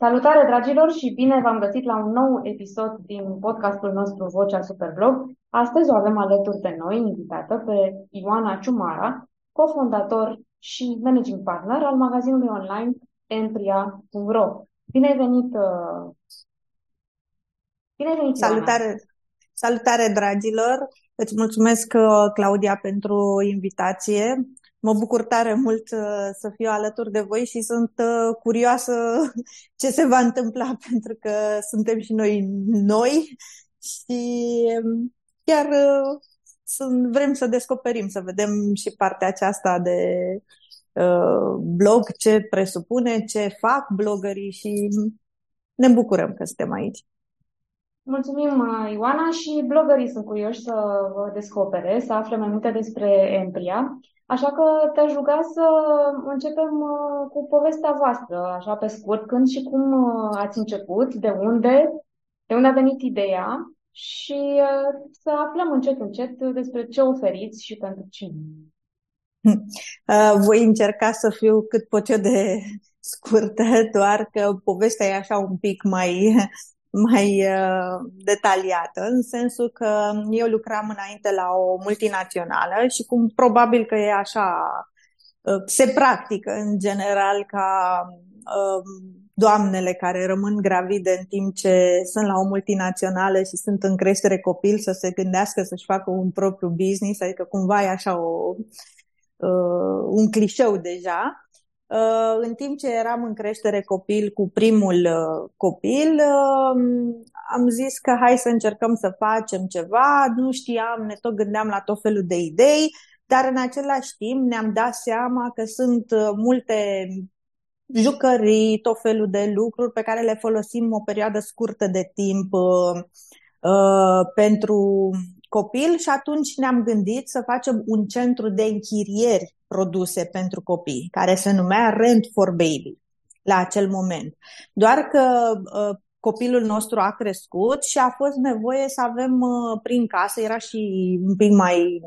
Salutare, dragilor, și bine v-am găsit la un nou episod din podcastul nostru Vocea Superblog. Astăzi o avem alături de noi, invitată, pe Ioana Ciumara, cofondator și managing partner al magazinului online empria.ro. Bine ai venit! Uh, bine ai venit, Salutare! Salutare, dragilor! Îți mulțumesc, uh, Claudia, pentru invitație. Mă bucur tare mult uh, să fiu alături de voi și sunt uh, curioasă ce se va întâmpla pentru că suntem și noi noi și um, chiar uh, sunt, vrem să descoperim, să vedem și partea aceasta de blog, ce presupune, ce fac blogării și ne bucurăm că suntem aici. Mulțumim, Ioana, și blogării sunt curioși să vă descopere, să afle mai multe despre Empria. Așa că te-aș ruga să începem uh, cu povestea voastră, așa pe scurt, când și cum uh, ați început, de unde, de unde a venit ideea și uh, să aflăm încet, încet despre ce oferiți și pentru cine. Voi încerca să fiu cât pot eu de scurtă, doar că povestea e așa un pic mai mai uh, detaliată, în sensul că eu lucram înainte la o multinațională și cum probabil că e așa, uh, se practică în general ca uh, doamnele care rămân gravide în timp ce sunt la o multinațională și sunt în creștere copil să se gândească să-și facă un propriu business, adică cumva e așa o, uh, un clișeu deja. Uh, în timp ce eram în creștere copil cu primul uh, copil, uh, am zis că hai să încercăm să facem ceva, nu știam, ne tot gândeam la tot felul de idei, dar în același timp ne-am dat seama că sunt multe jucării, tot felul de lucruri pe care le folosim o perioadă scurtă de timp uh, pentru copil și atunci ne-am gândit să facem un centru de închirieri produse pentru copii, care se numea Rent for Baby la acel moment. Doar că uh, copilul nostru a crescut și a fost nevoie să avem uh, prin casă, era și un pic mai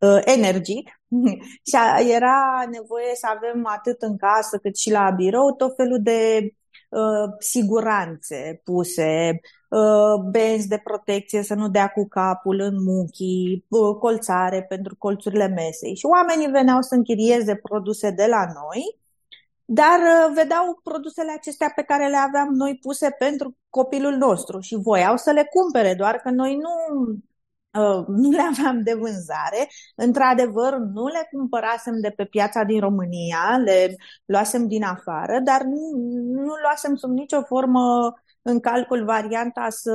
uh, energic și a, era nevoie să avem atât în casă cât și la birou tot felul de uh, siguranțe puse, Uh, benzi de protecție să nu dea cu capul în muchii, uh, colțare pentru colțurile mesei. Și oamenii veneau să închirieze produse de la noi, dar uh, vedeau produsele acestea pe care le aveam noi puse pentru copilul nostru și voiau să le cumpere, doar că noi nu, nu le aveam de vânzare. Într-adevăr, nu le cumpărasem de pe piața din România, le luasem din afară, dar nu, nu luasem sub nicio formă în calcul varianta să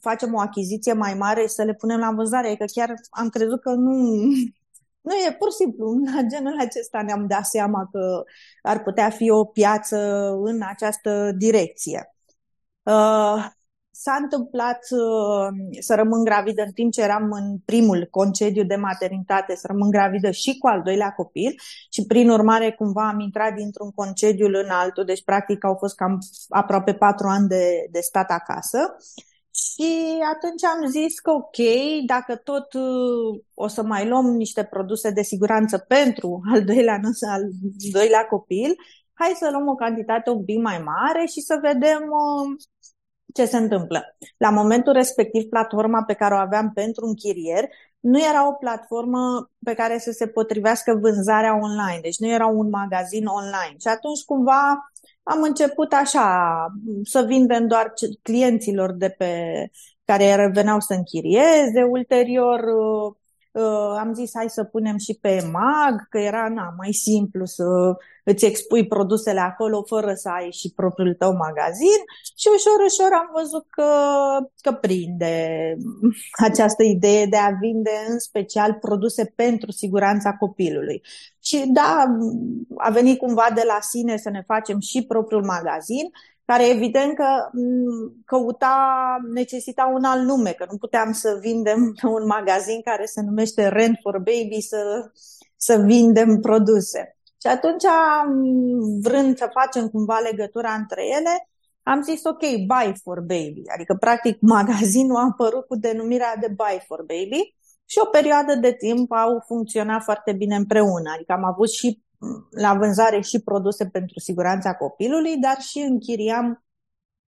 facem o achiziție mai mare și să le punem la vânzare. Că chiar am crezut că nu, nu e pur și simplu. La genul acesta ne-am dat seama că ar putea fi o piață în această direcție. Uh, S-a întâmplat uh, să rămân gravidă în timp ce eram în primul concediu de maternitate, să rămân gravidă și cu al doilea copil și prin urmare cumva am intrat dintr-un concediu în altul, deci practic au fost cam aproape patru ani de, de stat acasă. Și atunci am zis că ok, dacă tot uh, o să mai luăm niște produse de siguranță pentru al doilea, al doilea copil, hai să luăm o cantitate un pic mai mare și să vedem uh, ce se întâmplă? La momentul respectiv, platforma pe care o aveam pentru închirier nu era o platformă pe care să se potrivească vânzarea online, deci nu era un magazin online. Și atunci, cumva, am început așa, să vindem doar clienților de pe care veneau să închirieze. Ulterior, uh, am zis hai să punem și pe mag, că era na, mai simplu să îți expui produsele acolo fără să ai și propriul tău magazin și ușor, ușor am văzut că, că prinde această idee de a vinde în special produse pentru siguranța copilului. Și da, a venit cumva de la sine să ne facem și propriul magazin, care evident că căuta, necesita un alt nume, că nu puteam să vindem un magazin care se numește Rent for Baby să, să vindem produse. Și atunci, vrând să facem cumva legătura între ele, am zis ok, Buy for Baby, adică practic magazinul a apărut cu denumirea de Buy for Baby și o perioadă de timp au funcționat foarte bine împreună, adică am avut și la vânzare și produse pentru siguranța copilului, dar și închiriam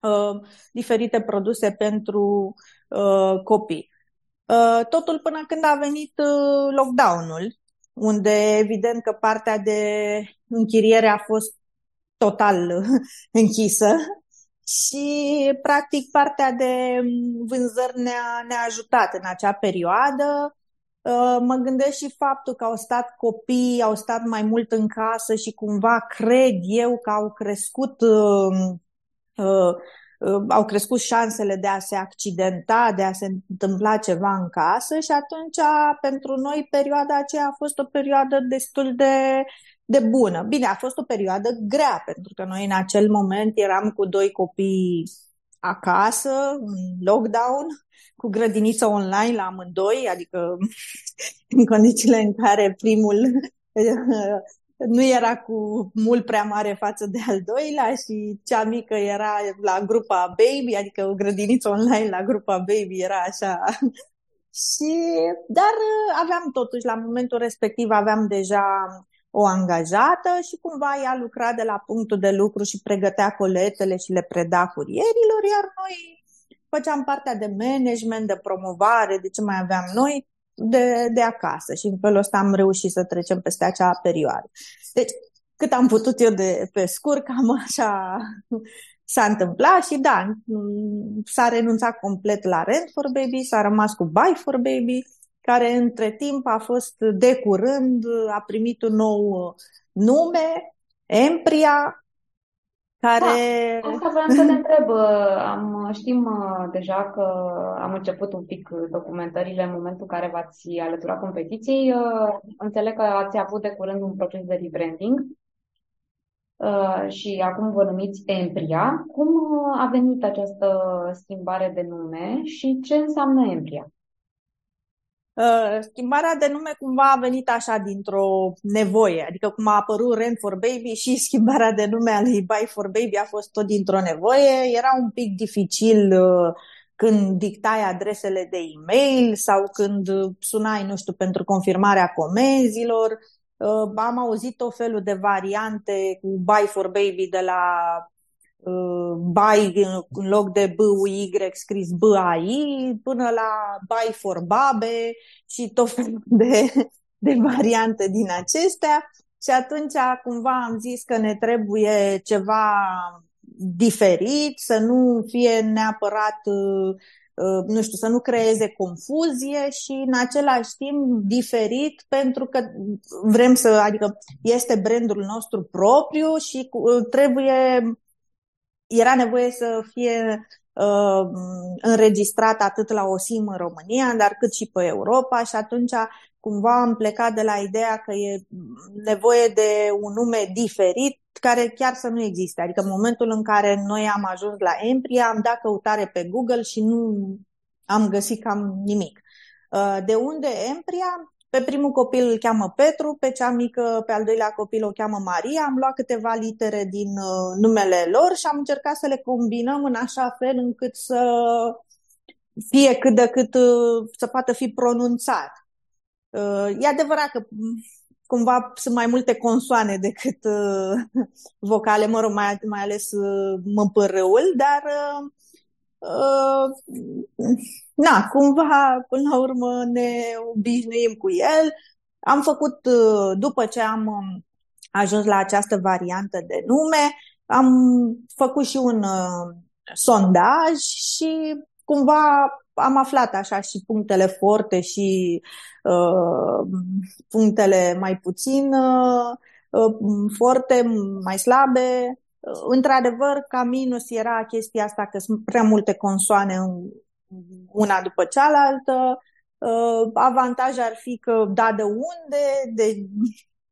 uh, diferite produse pentru uh, copii. Uh, totul până când a venit uh, lockdown-ul, unde evident că partea de închiriere a fost total închisă și practic partea de vânzări ne-a, ne-a ajutat în acea perioadă. Uh, mă gândesc și faptul că au stat copii, au stat mai mult în casă și cumva cred eu că au crescut uh, uh, au crescut șansele de a se accidenta, de a se întâmpla ceva în casă și atunci pentru noi perioada aceea a fost o perioadă destul de, de bună. Bine, a fost o perioadă grea pentru că noi în acel moment eram cu doi copii acasă, în lockdown, cu grădiniță online la amândoi, adică în condițiile în care primul nu era cu mult prea mare față de al doilea și cea mică era la grupa Baby, adică o grădiniță online la grupa Baby era așa. și, dar aveam totuși, la momentul respectiv aveam deja o angajată și cumva ea lucra de la punctul de lucru și pregătea coletele și le preda curierilor, iar noi făceam partea de management, de promovare, de ce mai aveam noi, de, de acasă și în felul ăsta am reușit să trecem peste acea perioadă. Deci, cât am putut eu de pe scurt, cam așa s-a întâmplat și da, s-a renunțat complet la Rent for Baby, s-a rămas cu Buy for Baby, care între timp a fost de curând, a primit un nou nume, Empria, care... Da, asta vreau să te întreb. Am, știm uh, deja că am început un pic documentările în momentul în care v-ați alăturat competiției. Uh, înțeleg că ați avut de curând un proces de rebranding uh, și acum vă numiți Empria. Cum a venit această schimbare de nume și ce înseamnă Empria? Uh, schimbarea de nume cumva a venit așa dintr-o nevoie, adică cum a apărut Rent for Baby și schimbarea de nume a lui Buy for Baby a fost tot dintr-o nevoie. Era un pic dificil uh, când dictai adresele de e-mail sau când sunai, nu știu, pentru confirmarea comenzilor. Uh, am auzit o felul de variante cu Buy for Baby de la uh, bai în loc de B-U-Y scris B-A-I până la bai for babe și tot felul de, de variante din acestea. Și atunci cumva am zis că ne trebuie ceva diferit, să nu fie neapărat, uh, uh, nu știu, să nu creeze confuzie și în același timp diferit pentru că vrem să, adică este brandul nostru propriu și uh, trebuie era nevoie să fie uh, înregistrat atât la OSIM în România, dar cât și pe Europa și atunci cumva am plecat de la ideea că e nevoie de un nume diferit care chiar să nu existe. Adică în momentul în care noi am ajuns la Empria, am dat căutare pe Google și nu am găsit cam nimic. Uh, de unde Empria? Pe primul copil îl cheamă Petru, pe cea mică, pe al doilea copil o cheamă Maria. Am luat câteva litere din uh, numele lor și am încercat să le combinăm în așa fel încât să fie cât de cât uh, să poată fi pronunțat. Uh, e adevărat că mm, cumva sunt mai multe consoane decât uh, vocale, mă rog, mai, mai ales uh, măpărâul, dar uh, Uh, na, cumva, până la urmă, ne obișnuim cu el. Am făcut, uh, după ce am um, ajuns la această variantă de nume, am făcut și un uh, sondaj și cumva am aflat așa și punctele forte și uh, punctele mai puțin uh, forte, mai slabe Într-adevăr, ca minus era chestia asta că sunt prea multe consoane una după cealaltă. Uh, avantaj ar fi că da, de unde, de,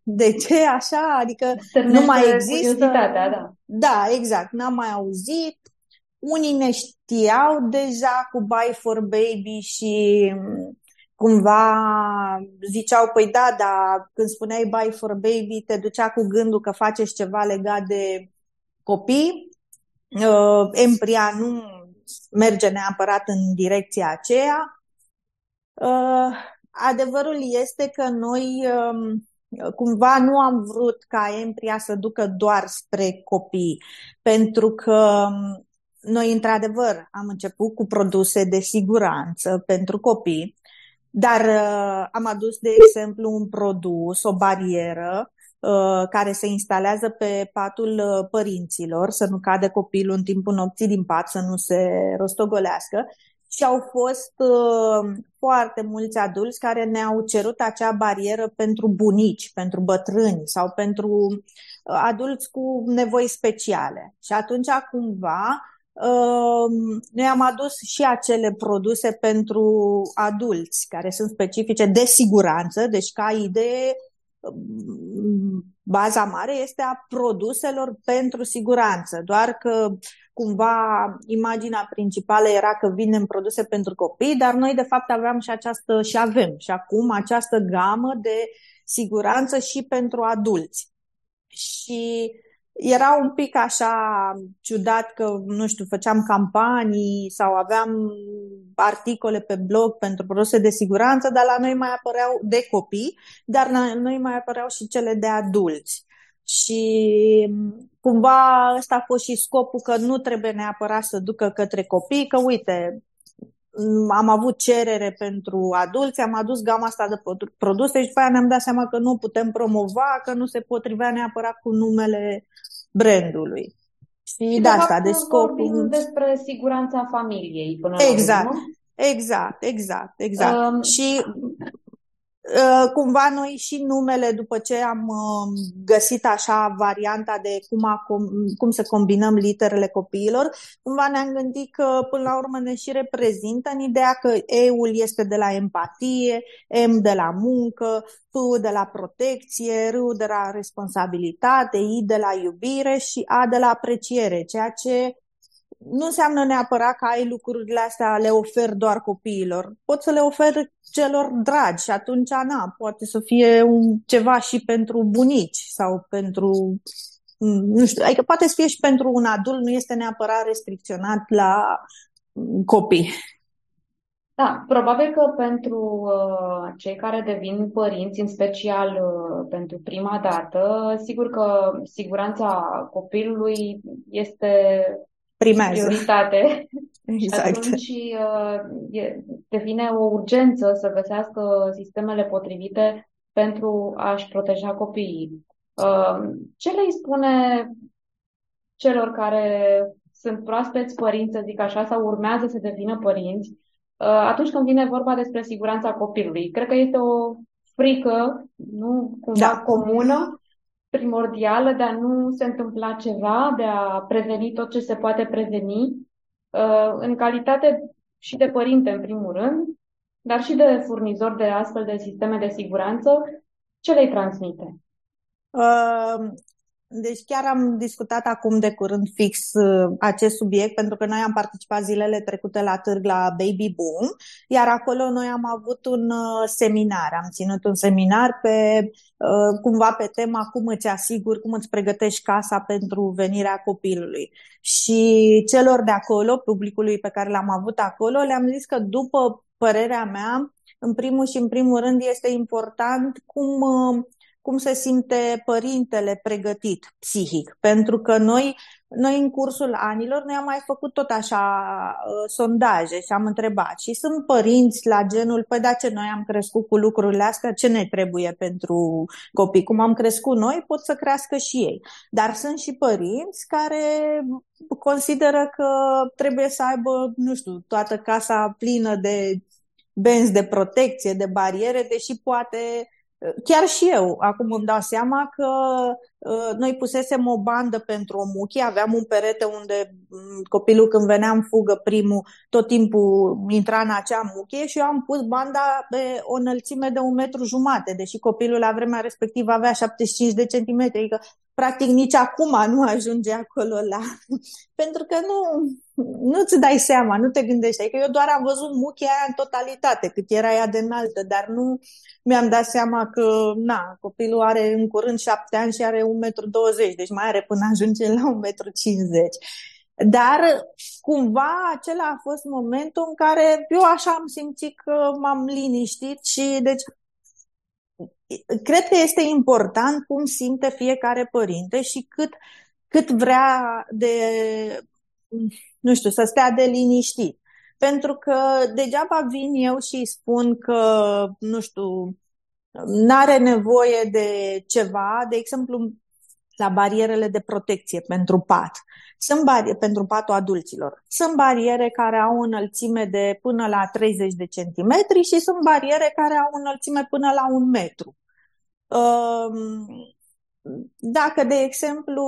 de ce, așa, adică Stărnește nu mai există. Da. da, exact, n-am mai auzit. Unii ne știau deja cu Buy for Baby și mm, cumva ziceau, păi da, dar când spuneai Buy for Baby, te ducea cu gândul că faceți ceva legat de copii. Uh, Empria nu merge neapărat în direcția aceea. Uh, adevărul este că noi um, cumva nu am vrut ca Empria să ducă doar spre copii, pentru că noi, într-adevăr, am început cu produse de siguranță pentru copii, dar uh, am adus, de exemplu, un produs, o barieră, uh, care se instalează pe patul uh, părinților, să nu cade copilul în timpul nopții din pat, să nu se rostogolească. Și au fost uh, foarte mulți adulți care ne-au cerut acea barieră pentru bunici, pentru bătrâni sau pentru uh, adulți cu nevoi speciale. Și atunci, cumva, Ehm, noi am adus și acele produse pentru adulți care sunt specifice de siguranță, deci ca idee ehm, baza mare este a produselor pentru siguranță, doar că cumva imaginea principală era că vinem produse pentru copii, dar noi de fapt aveam și această și avem și acum această gamă de siguranță și pentru adulți. Și era un pic așa ciudat că, nu știu, făceam campanii sau aveam articole pe blog pentru produse de siguranță, dar la noi mai apăreau de copii, dar la noi mai apăreau și cele de adulți. Și cumva ăsta a fost și scopul că nu trebuie neapărat să ducă către copii, că uite, am avut cerere pentru adulți, am adus gama asta de produse și după aia ne-am dat seama că nu putem promova, că nu se potrivea neapărat cu numele brandului. Și, și de asta, de scopul... despre siguranța familiei până exact, la urmă. Exact, exact, exact. Um, și Uh, cumva noi și numele, după ce am uh, găsit așa varianta de cum, a, cum să combinăm literele copiilor, cumva ne-am gândit că până la urmă ne și reprezintă în ideea că E-ul este de la empatie, M de la muncă, P de la protecție, R de la responsabilitate, I de la iubire și A de la apreciere, ceea ce nu înseamnă neapărat că ai lucrurile astea, le oferi doar copiilor. Poți să le oferi celor dragi și atunci, na, poate să fie un, ceva și pentru bunici sau pentru, mm, nu știu, adică poate să fie și pentru un adult, nu este neapărat restricționat la copii. Da, probabil că pentru uh, cei care devin părinți, în special uh, pentru prima dată, sigur că siguranța copilului este primează. prioritate. Exact. Și atunci uh, devine o urgență să găsească sistemele potrivite pentru a-și proteja copiii. Uh, ce le spune celor care sunt proaspeți părinți, să zic așa, sau urmează să devină părinți, uh, atunci când vine vorba despre siguranța copilului? Cred că este o frică, nu cumva da. comună, primordială de a nu se întâmpla ceva, de a preveni tot ce se poate preveni, uh, în calitate și de părinte, în primul rând, dar și de furnizor de astfel de sisteme de siguranță, ce le transmite? Uh, deci chiar am discutat acum de curând fix uh, acest subiect, pentru că noi am participat zilele trecute la târg la Baby Boom, iar acolo noi am avut un uh, seminar, am ținut un seminar pe uh, cumva pe tema cum îți asiguri, cum îți pregătești casa pentru venirea copilului. Și celor de acolo, publicului pe care l-am avut acolo, le-am zis că după părerea mea, în primul și în primul rând este important cum cum se simte părintele pregătit psihic. Pentru că noi, noi în cursul anilor, noi am mai făcut tot așa uh, sondaje și am întrebat. Și sunt părinți la genul, păi da, ce noi am crescut cu lucrurile astea, ce ne trebuie pentru copii? Cum am crescut noi, pot să crească și ei. Dar sunt și părinți care consideră că trebuie să aibă, nu știu, toată casa plină de benzi de protecție, de bariere, deși poate Chiar și eu, acum îmi dau seama că uh, noi pusesem o bandă pentru o muchie, aveam un perete unde um, copilul când venea în fugă primul, tot timpul intra în acea muchie și eu am pus banda pe o înălțime de un metru jumate, deși copilul la vremea respectivă avea 75 de centimetri, adică practic nici acum nu ajunge acolo la... Pentru că nu, nu-ți dai seama, nu te gândești. Adică eu doar am văzut muchia aia în totalitate, cât era ea de înaltă, dar nu mi-am dat seama că, na, copilul are în curând șapte ani și are 1,20 m, deci mai are până ajunge la 1,50 m. Dar cumva acela a fost momentul în care eu așa am simțit că m-am liniștit și deci cred că este important cum simte fiecare părinte și cât, cât vrea de, nu știu, să stea de liniștit. Pentru că degeaba vin eu și îi spun că, nu știu, n-are nevoie de ceva, de exemplu, la barierele de protecție pentru pat. Sunt bariere pentru patul adulților. Sunt bariere care au o înălțime de până la 30 de centimetri și sunt bariere care au o înălțime până la un metru. Ehm, dacă, de exemplu,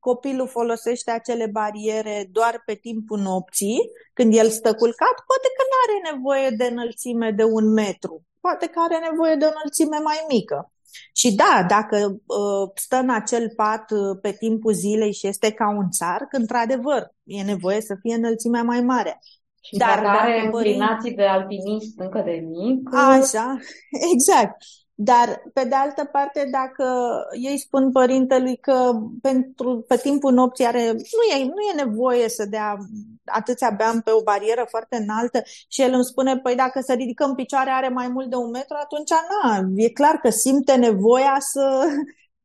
copilul folosește acele bariere doar pe timpul nopții, când el stă culcat, poate că nu are nevoie de înălțime de un metru. Poate că are nevoie de o înălțime mai mică. Și da, dacă uh, stă în acel pat uh, pe timpul zilei și este ca un țar, într-adevăr, e nevoie să fie înălțimea mai mare. Și Dar dacă are înclinații de alpinist încă de mic. Așa, exact. Dar, pe de altă parte, dacă ei spun părintelui că pentru, pe timpul nopții are, nu, e, nu e nevoie să dea atâția beam pe o barieră foarte înaltă și el îmi spune, păi dacă se ridică în picioare are mai mult de un metru, atunci na, e clar că simte nevoia să,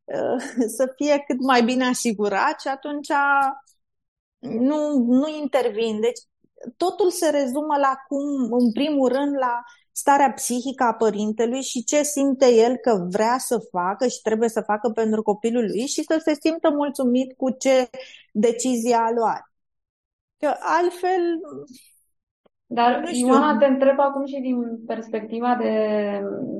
să fie cât mai bine asigurat și atunci nu, nu intervin. Deci totul se rezumă la cum, în primul rând, la starea psihică a părintelui și ce simte el că vrea să facă și trebuie să facă pentru copilul lui și să se simtă mulțumit cu ce decizie a luat. Că altfel... Dar, nu știu. Ioana, te întreb acum și din perspectiva de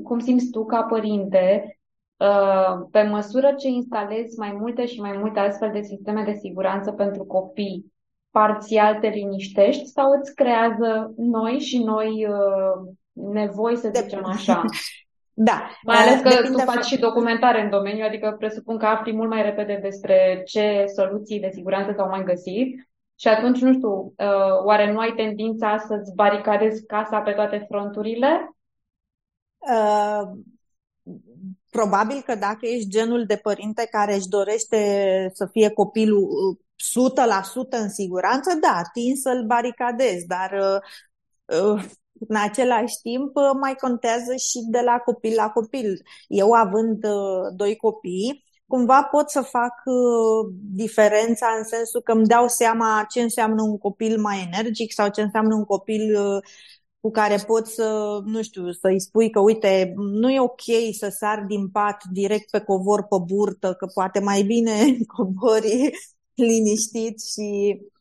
cum simți tu ca părinte, uh, pe măsură ce instalezi mai multe și mai multe astfel de sisteme de siguranță pentru copii, parțial te liniștești sau îți creează noi și noi uh, nevoi, să zicem așa. Da. Mai ales că Depinde tu faci și documentare în domeniu, adică presupun că afli mult mai repede despre ce soluții de siguranță s-au mai găsit și atunci, nu știu, uh, oare nu ai tendința să-ți baricadezi casa pe toate fronturile? Uh, probabil că dacă ești genul de părinte care își dorește să fie copilul 100% uh, în siguranță, da, tin să-l baricadezi, dar uh, uh în același timp, uh, mai contează și de la copil la copil. Eu, având uh, doi copii, cumva pot să fac uh, diferența în sensul că îmi dau seama ce înseamnă un copil mai energic sau ce înseamnă un copil cu care pot să, nu știu, să-i spui că, uite, nu e ok să sar din pat direct pe covor pe burtă, că poate mai bine cobori liniștit și Uh,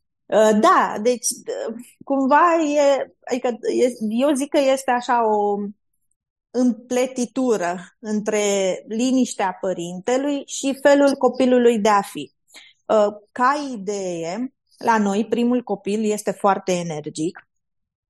da, deci uh, cumva e, adică eu zic că este așa o împletitură între liniștea părintelui și felul copilului de a fi. Uh, ca idee, la noi primul copil este foarte energic,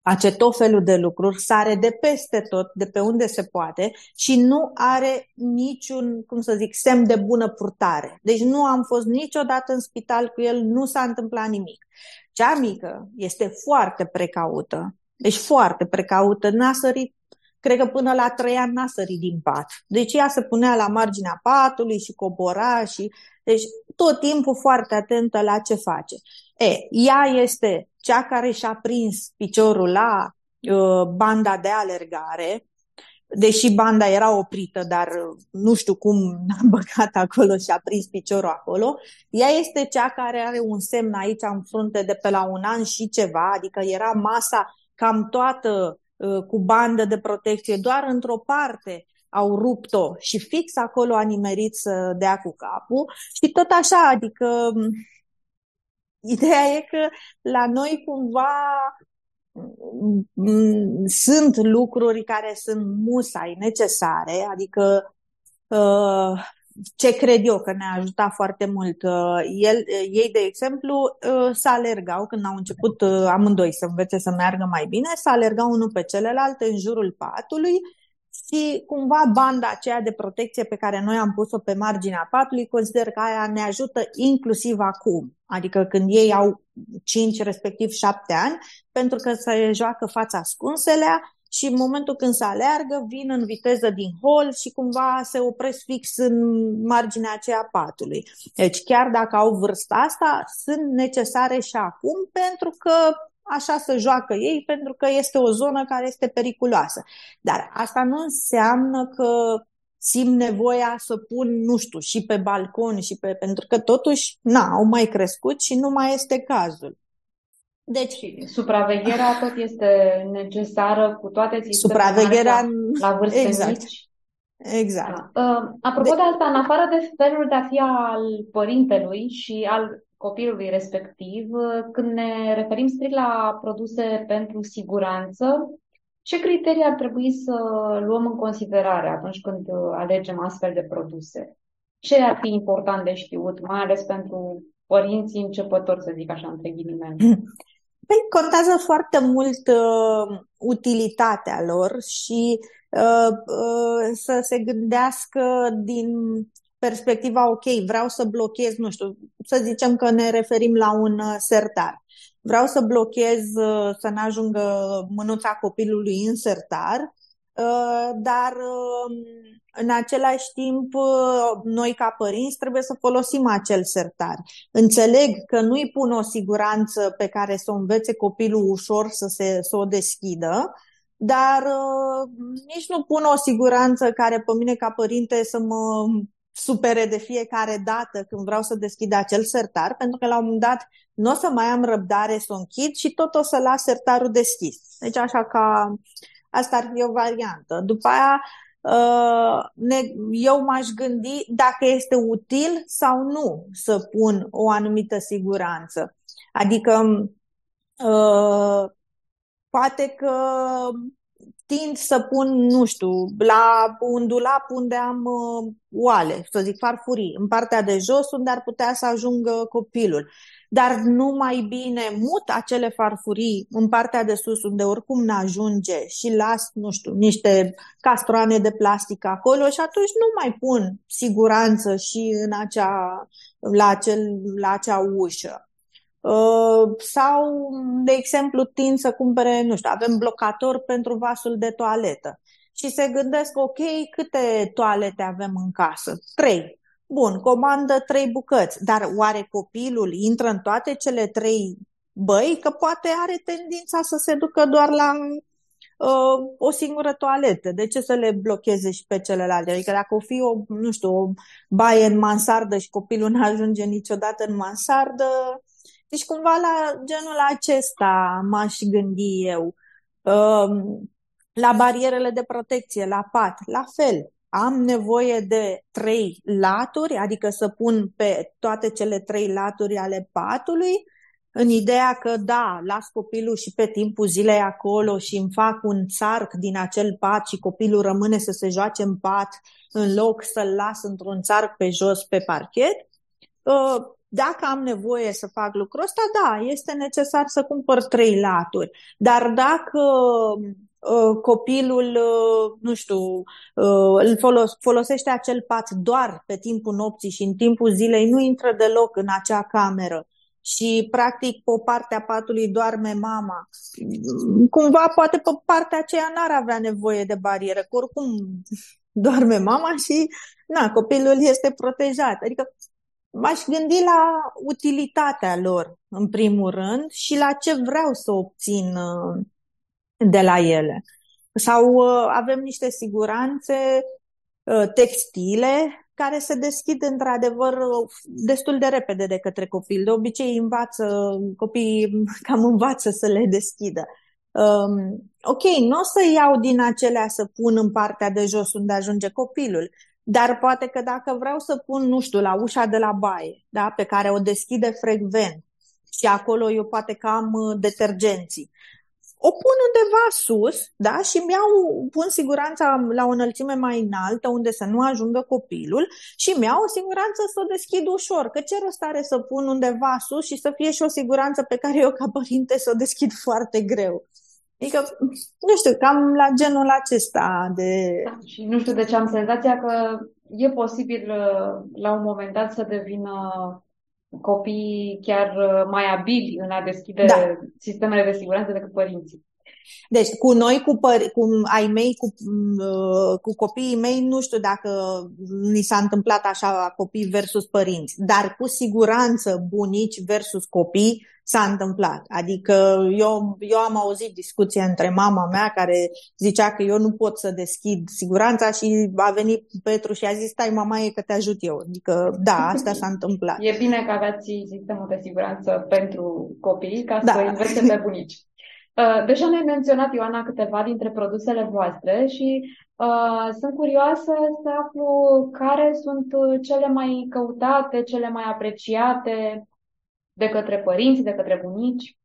face tot felul de lucruri, sare de peste tot, de pe unde se poate și nu are niciun, cum să zic, semn de bună purtare. Deci nu am fost niciodată în spital cu el, nu s-a întâmplat nimic. Cea mică este foarte precaută, deci foarte precaută, n-a sărit cred că până la trei ani n-a sărit din pat. Deci ea se punea la marginea patului și cobora și... Deci tot timpul foarte atentă la ce face. E, ea este cea care și-a prins piciorul la uh, banda de alergare, deși banda era oprită, dar uh, nu știu cum a băgat acolo și a prins piciorul acolo, ea este cea care are un semn aici în frunte de pe la un an și ceva, adică era masa cam toată uh, cu bandă de protecție, doar într-o parte au rupt-o și fix acolo a nimerit să dea cu capul și tot așa, adică Ideea e că la noi cumva sunt lucruri care sunt musai necesare, adică uh, ce cred eu că ne-a ajutat foarte mult. Uh, el, ei, de exemplu, uh, să alergau când au început amândoi să învețe să meargă mai bine, să alergau unul pe celălalt în jurul patului și cumva banda aceea de protecție pe care noi am pus-o pe marginea patului, consider că aia ne ajută inclusiv acum, adică când ei au 5, respectiv 7 ani, pentru că se joacă fața ascunselea și în momentul când se aleargă, vin în viteză din hol și cumva se opresc fix în marginea aceea patului. Deci chiar dacă au vârsta asta, sunt necesare și acum pentru că așa să joacă ei pentru că este o zonă care este periculoasă. Dar asta nu înseamnă că simt nevoia să pun, nu știu, și pe balcon și pe... pentru că totuși, na, au mai crescut și nu mai este cazul. Deci, supravegherea tot este necesară cu toate sistemele supravegherea, la, la vârste exact. mici. Exact. Da. Uh, apropo de... de asta, în afară de felul de a fi al părintelui și al copilului respectiv, uh, când ne referim strict la produse pentru siguranță, ce criterii ar trebui să luăm în considerare atunci când uh, alegem astfel de produse? Ce ar fi important de știut, mai ales pentru părinții începători, să zic așa, între ghilimele? Păi contează foarte mult uh, utilitatea lor și uh, uh, să se gândească din perspectiva, ok, vreau să blochez, nu știu, să zicem că ne referim la un uh, sertar. Vreau să blochez uh, să nu ajungă mânuța copilului în sertar, uh, dar în același timp, noi ca părinți trebuie să folosim acel sertar. Înțeleg că nu-i pun o siguranță pe care să o învețe copilul ușor să, se, să o deschidă, dar uh, nici nu pun o siguranță care pe mine ca părinte să mă supere de fiecare dată când vreau să deschid acel sertar, pentru că la un moment dat nu o să mai am răbdare să o închid și tot o să las sertarul deschis. Deci așa ca asta ar fi o variantă. După aia uh, eu m-aș gândi dacă este util sau nu să pun o anumită siguranță. Adică uh, poate că tind să pun, nu știu, la un dulap unde am uh, oale, să zic farfurii, în partea de jos unde ar putea să ajungă copilul. Dar nu mai bine mut acele farfurii în partea de sus unde oricum nu ajunge și las, nu știu, niște castroane de plastic acolo și atunci nu mai pun siguranță și în acea, la, acel, la acea ușă. Uh, sau, de exemplu, tind să cumpere, nu știu, avem blocator pentru vasul de toaletă și se gândesc, ok, câte toalete avem în casă? Trei. Bun, comandă trei bucăți, dar oare copilul intră în toate cele trei băi? Că poate are tendința să se ducă doar la uh, o singură toaletă. De ce să le blocheze și pe celelalte? Adică dacă o fi o, nu știu, o baie în mansardă și copilul nu ajunge niciodată în mansardă, deci cumva la genul acesta m-aș gândi eu. Um, la barierele de protecție, la pat, la fel. Am nevoie de trei laturi, adică să pun pe toate cele trei laturi ale patului, în ideea că da, las copilul și pe timpul zilei acolo și îmi fac un țarc din acel pat și copilul rămâne să se joace în pat în loc să-l las într-un țarc pe jos pe parchet. Uh, dacă am nevoie să fac lucrul ăsta, da, este necesar să cumpăr trei laturi. Dar dacă uh, copilul, uh, nu știu, uh, îl folos- folosește acel pat doar pe timpul nopții și în timpul zilei nu intră deloc în acea cameră și practic pe o parte a patului doarme mama, cumva poate pe partea aceea n-ar avea nevoie de barieră, că oricum doarme mama și na, copilul este protejat. Adică m-aș gândi la utilitatea lor, în primul rând, și la ce vreau să obțin uh, de la ele. Sau uh, avem niște siguranțe uh, textile care se deschid într-adevăr destul de repede de către copil. De obicei învață, copiii cam învață să le deschidă. Um, ok, nu o să iau din acelea să pun în partea de jos unde ajunge copilul, dar poate că dacă vreau să pun, nu știu, la ușa de la baie, da, pe care o deschide frecvent și acolo eu poate că am uh, detergenții, o pun undeva sus, da, și îmi iau, pun siguranța la o înălțime mai înaltă, unde să nu ajungă copilul și îmi iau o siguranță să o deschid ușor. Că ce rost are să pun undeva sus și să fie și o siguranță pe care eu ca părinte să o deschid foarte greu. Adică, nu știu, cam la genul acesta de... Da, și nu știu de ce am senzația că e posibil uh, la un moment dat să devină copii chiar uh, mai abili în a deschide da. sistemele de siguranță decât părinții. Deci, cu noi, cu, păr- cu ai mei, cu, uh, cu copiii mei, nu știu dacă ni s-a întâmplat așa copii versus părinți, dar cu siguranță bunici versus copii s-a întâmplat. Adică eu, eu am auzit discuția între mama mea care zicea că eu nu pot să deschid siguranța și a venit Petru și a zis, stai mama e că te ajut eu. Adică da, asta s-a întâmplat. E bine că aveați sistemul de siguranță pentru copii ca da. să învețe pe bunici. Uh, deja ne-ai menționat, Ioana, câteva dintre produsele voastre și uh, sunt curioasă să aflu care sunt cele mai căutate, cele mai apreciate de către părinți, de către bunici,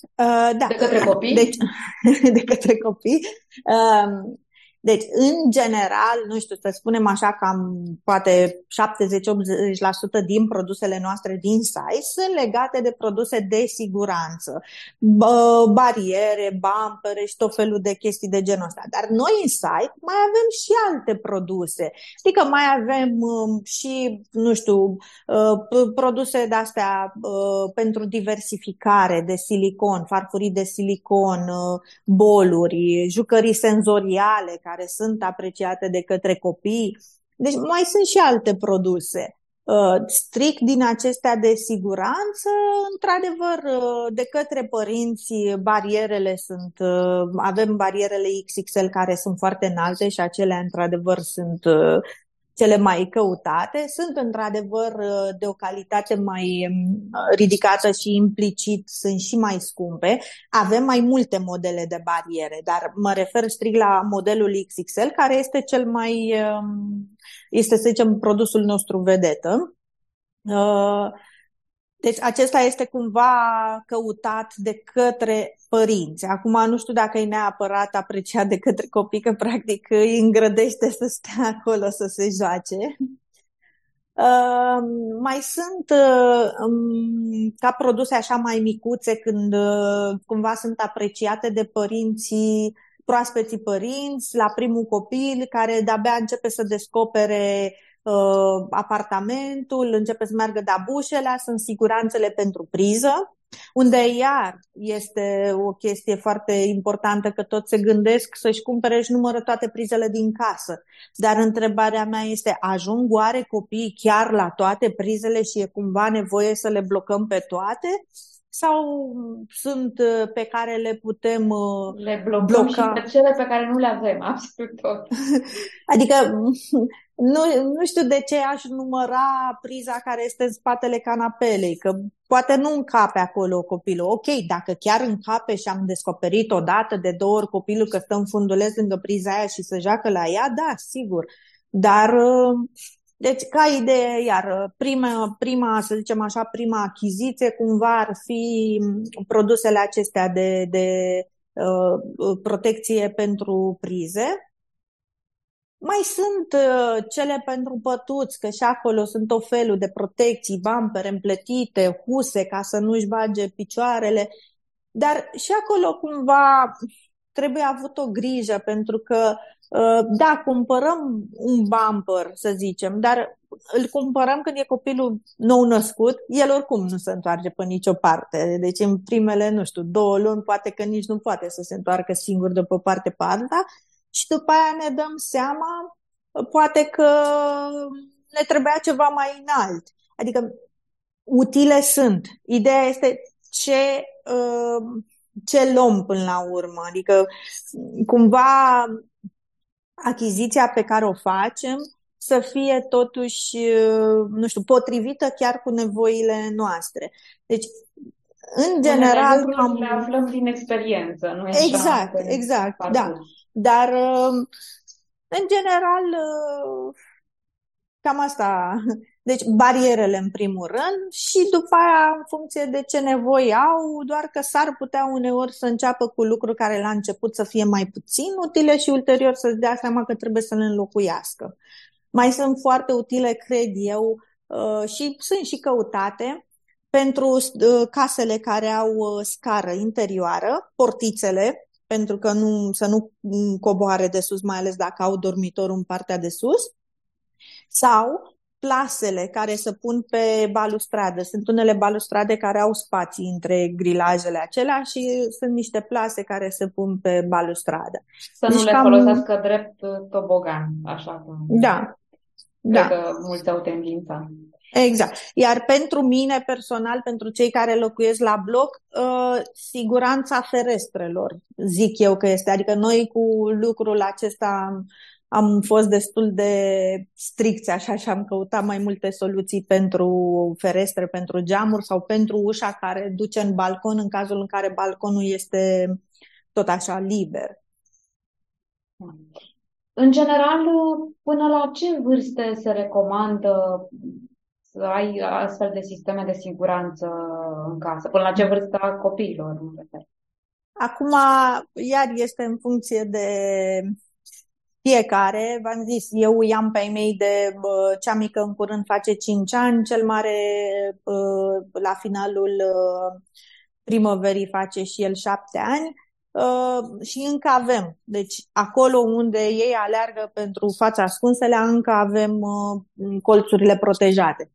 uh, da. de către copii. Deci, de către copii. Uh, deci, în general, nu știu, să spunem așa, cam poate 70-80% din produsele noastre din site sunt legate de produse de siguranță, bariere, bumpere și tot felul de chestii de genul ăsta. Dar noi în site mai avem și alte produse. Știi că mai avem um, și, nu știu, uh, produse de-astea uh, pentru diversificare de silicon, farfurii de silicon, uh, boluri, jucării senzoriale care sunt apreciate de către copii. Deci mai sunt și alte produse. Uh, strict din acestea de siguranță, într-adevăr, uh, de către părinți, barierele sunt, uh, avem barierele XXL care sunt foarte înalte și acelea, într-adevăr, sunt cele mai căutate sunt într-adevăr de o calitate mai mm, ridicată și implicit sunt și mai scumpe. Avem mai multe modele de bariere, dar mă refer strict la modelul XXL, care este cel mai, mm, este să zicem, produsul nostru vedetă. Uh, deci acesta este cumva căutat de către părinți. Acum nu știu dacă e neapărat apreciat de către copii, că practic îi îngrădește să stea acolo să se joace. Uh, mai sunt uh, um, ca produse așa mai micuțe când uh, cumva sunt apreciate de părinții proaspeții părinți la primul copil care de-abia începe să descopere uh, apartamentul, începe să meargă de bușele, sunt siguranțele pentru priză, unde iar este o chestie foarte importantă că toți se gândesc să-și cumpere și numără toate prizele din casă. Dar întrebarea mea este, ajung oare copiii chiar la toate prizele și e cumva nevoie să le blocăm pe toate? Sau sunt uh, pe care le putem uh, le blocăm bloca? și pe cele pe care nu le avem, absolut tot. Adică nu, nu știu de ce aș număra priza care este în spatele canapelei, că poate nu încape acolo copilul. Ok, dacă chiar încape și am descoperit o dată de două ori copilul că stă în funduleț lângă priza aia și să joacă la ea, da, sigur. Dar uh, deci, ca idee, iar prima, prima, să zicem așa, prima achiziție cumva ar fi produsele acestea de, de uh, protecție pentru prize. Mai sunt uh, cele pentru pătuți, că și acolo sunt o felul de protecții, bampere împletite, huse ca să nu-și bage picioarele, dar și acolo cumva trebuie avut o grijă pentru că Uh, da, cumpărăm un bumper, să zicem, dar îl cumpărăm când e copilul nou născut, el oricum nu se întoarce pe nicio parte. Deci în primele, nu știu, două luni poate că nici nu poate să se întoarcă singur de pe o parte pe alta și după aia ne dăm seama, poate că ne trebuia ceva mai înalt. Adică utile sunt. Ideea este ce, uh, ce luăm până la urmă. Adică cumva achiziția pe care o facem să fie totuși, nu știu, potrivită chiar cu nevoile noastre. Deci, în general... Am... Le aflăm din experiență, nu e Exact, așa, exact, da. Dar, în general, cam asta deci barierele în primul rând și după aia în funcție de ce nevoi au, doar că s-ar putea uneori să înceapă cu lucruri care la început să fie mai puțin utile și ulterior să-ți dea seama că trebuie să le înlocuiască. Mai sunt foarte utile, cred eu, uh, și sunt și căutate pentru uh, casele care au uh, scară interioară, portițele, pentru că nu, să nu coboare de sus, mai ales dacă au dormitorul în partea de sus, sau plasele care se pun pe balustradă. Sunt unele balustrade care au spații între grilajele acelea și sunt niște plase care se pun pe balustradă. Să deci nu le cam... folosească drept tobogan, așa cum... Da. da. că mulți au tendința. Exact. Iar pentru mine personal, pentru cei care locuiesc la bloc, uh, siguranța ferestrelor, zic eu că este. Adică noi cu lucrul acesta am fost destul de stricți așa și am căutat mai multe soluții pentru ferestre, pentru geamuri sau pentru ușa care duce în balcon în cazul în care balconul este tot așa liber. În general, până la ce vârste se recomandă să ai astfel de sisteme de siguranță în casă? Până la ce vârstă a copiilor? Acum, iar este în funcție de fiecare, v-am zis, eu i-am pe mei de bă, cea mică în curând face 5 ani, cel mare bă, la finalul bă, primăverii face și el 7 ani uh, și încă avem. Deci acolo unde ei aleargă pentru fața ascunsele, încă avem uh, colțurile protejate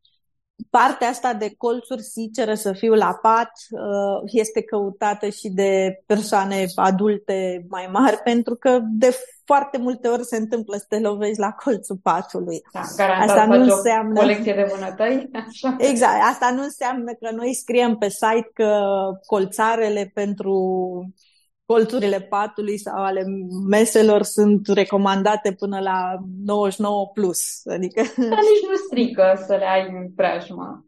partea asta de colțuri, sinceră să fiu la pat, uh, este căutată și de persoane adulte mai mari, pentru că de foarte multe ori se întâmplă să te lovești la colțul patului. Da, asta nu înseamnă... colecție de vânătăi? Așa. Exact. Asta nu înseamnă că noi scriem pe site că colțarele pentru colțurile patului sau ale meselor sunt recomandate până la 99 plus. Adică... Dar nici nu strică să le ai în preajmă.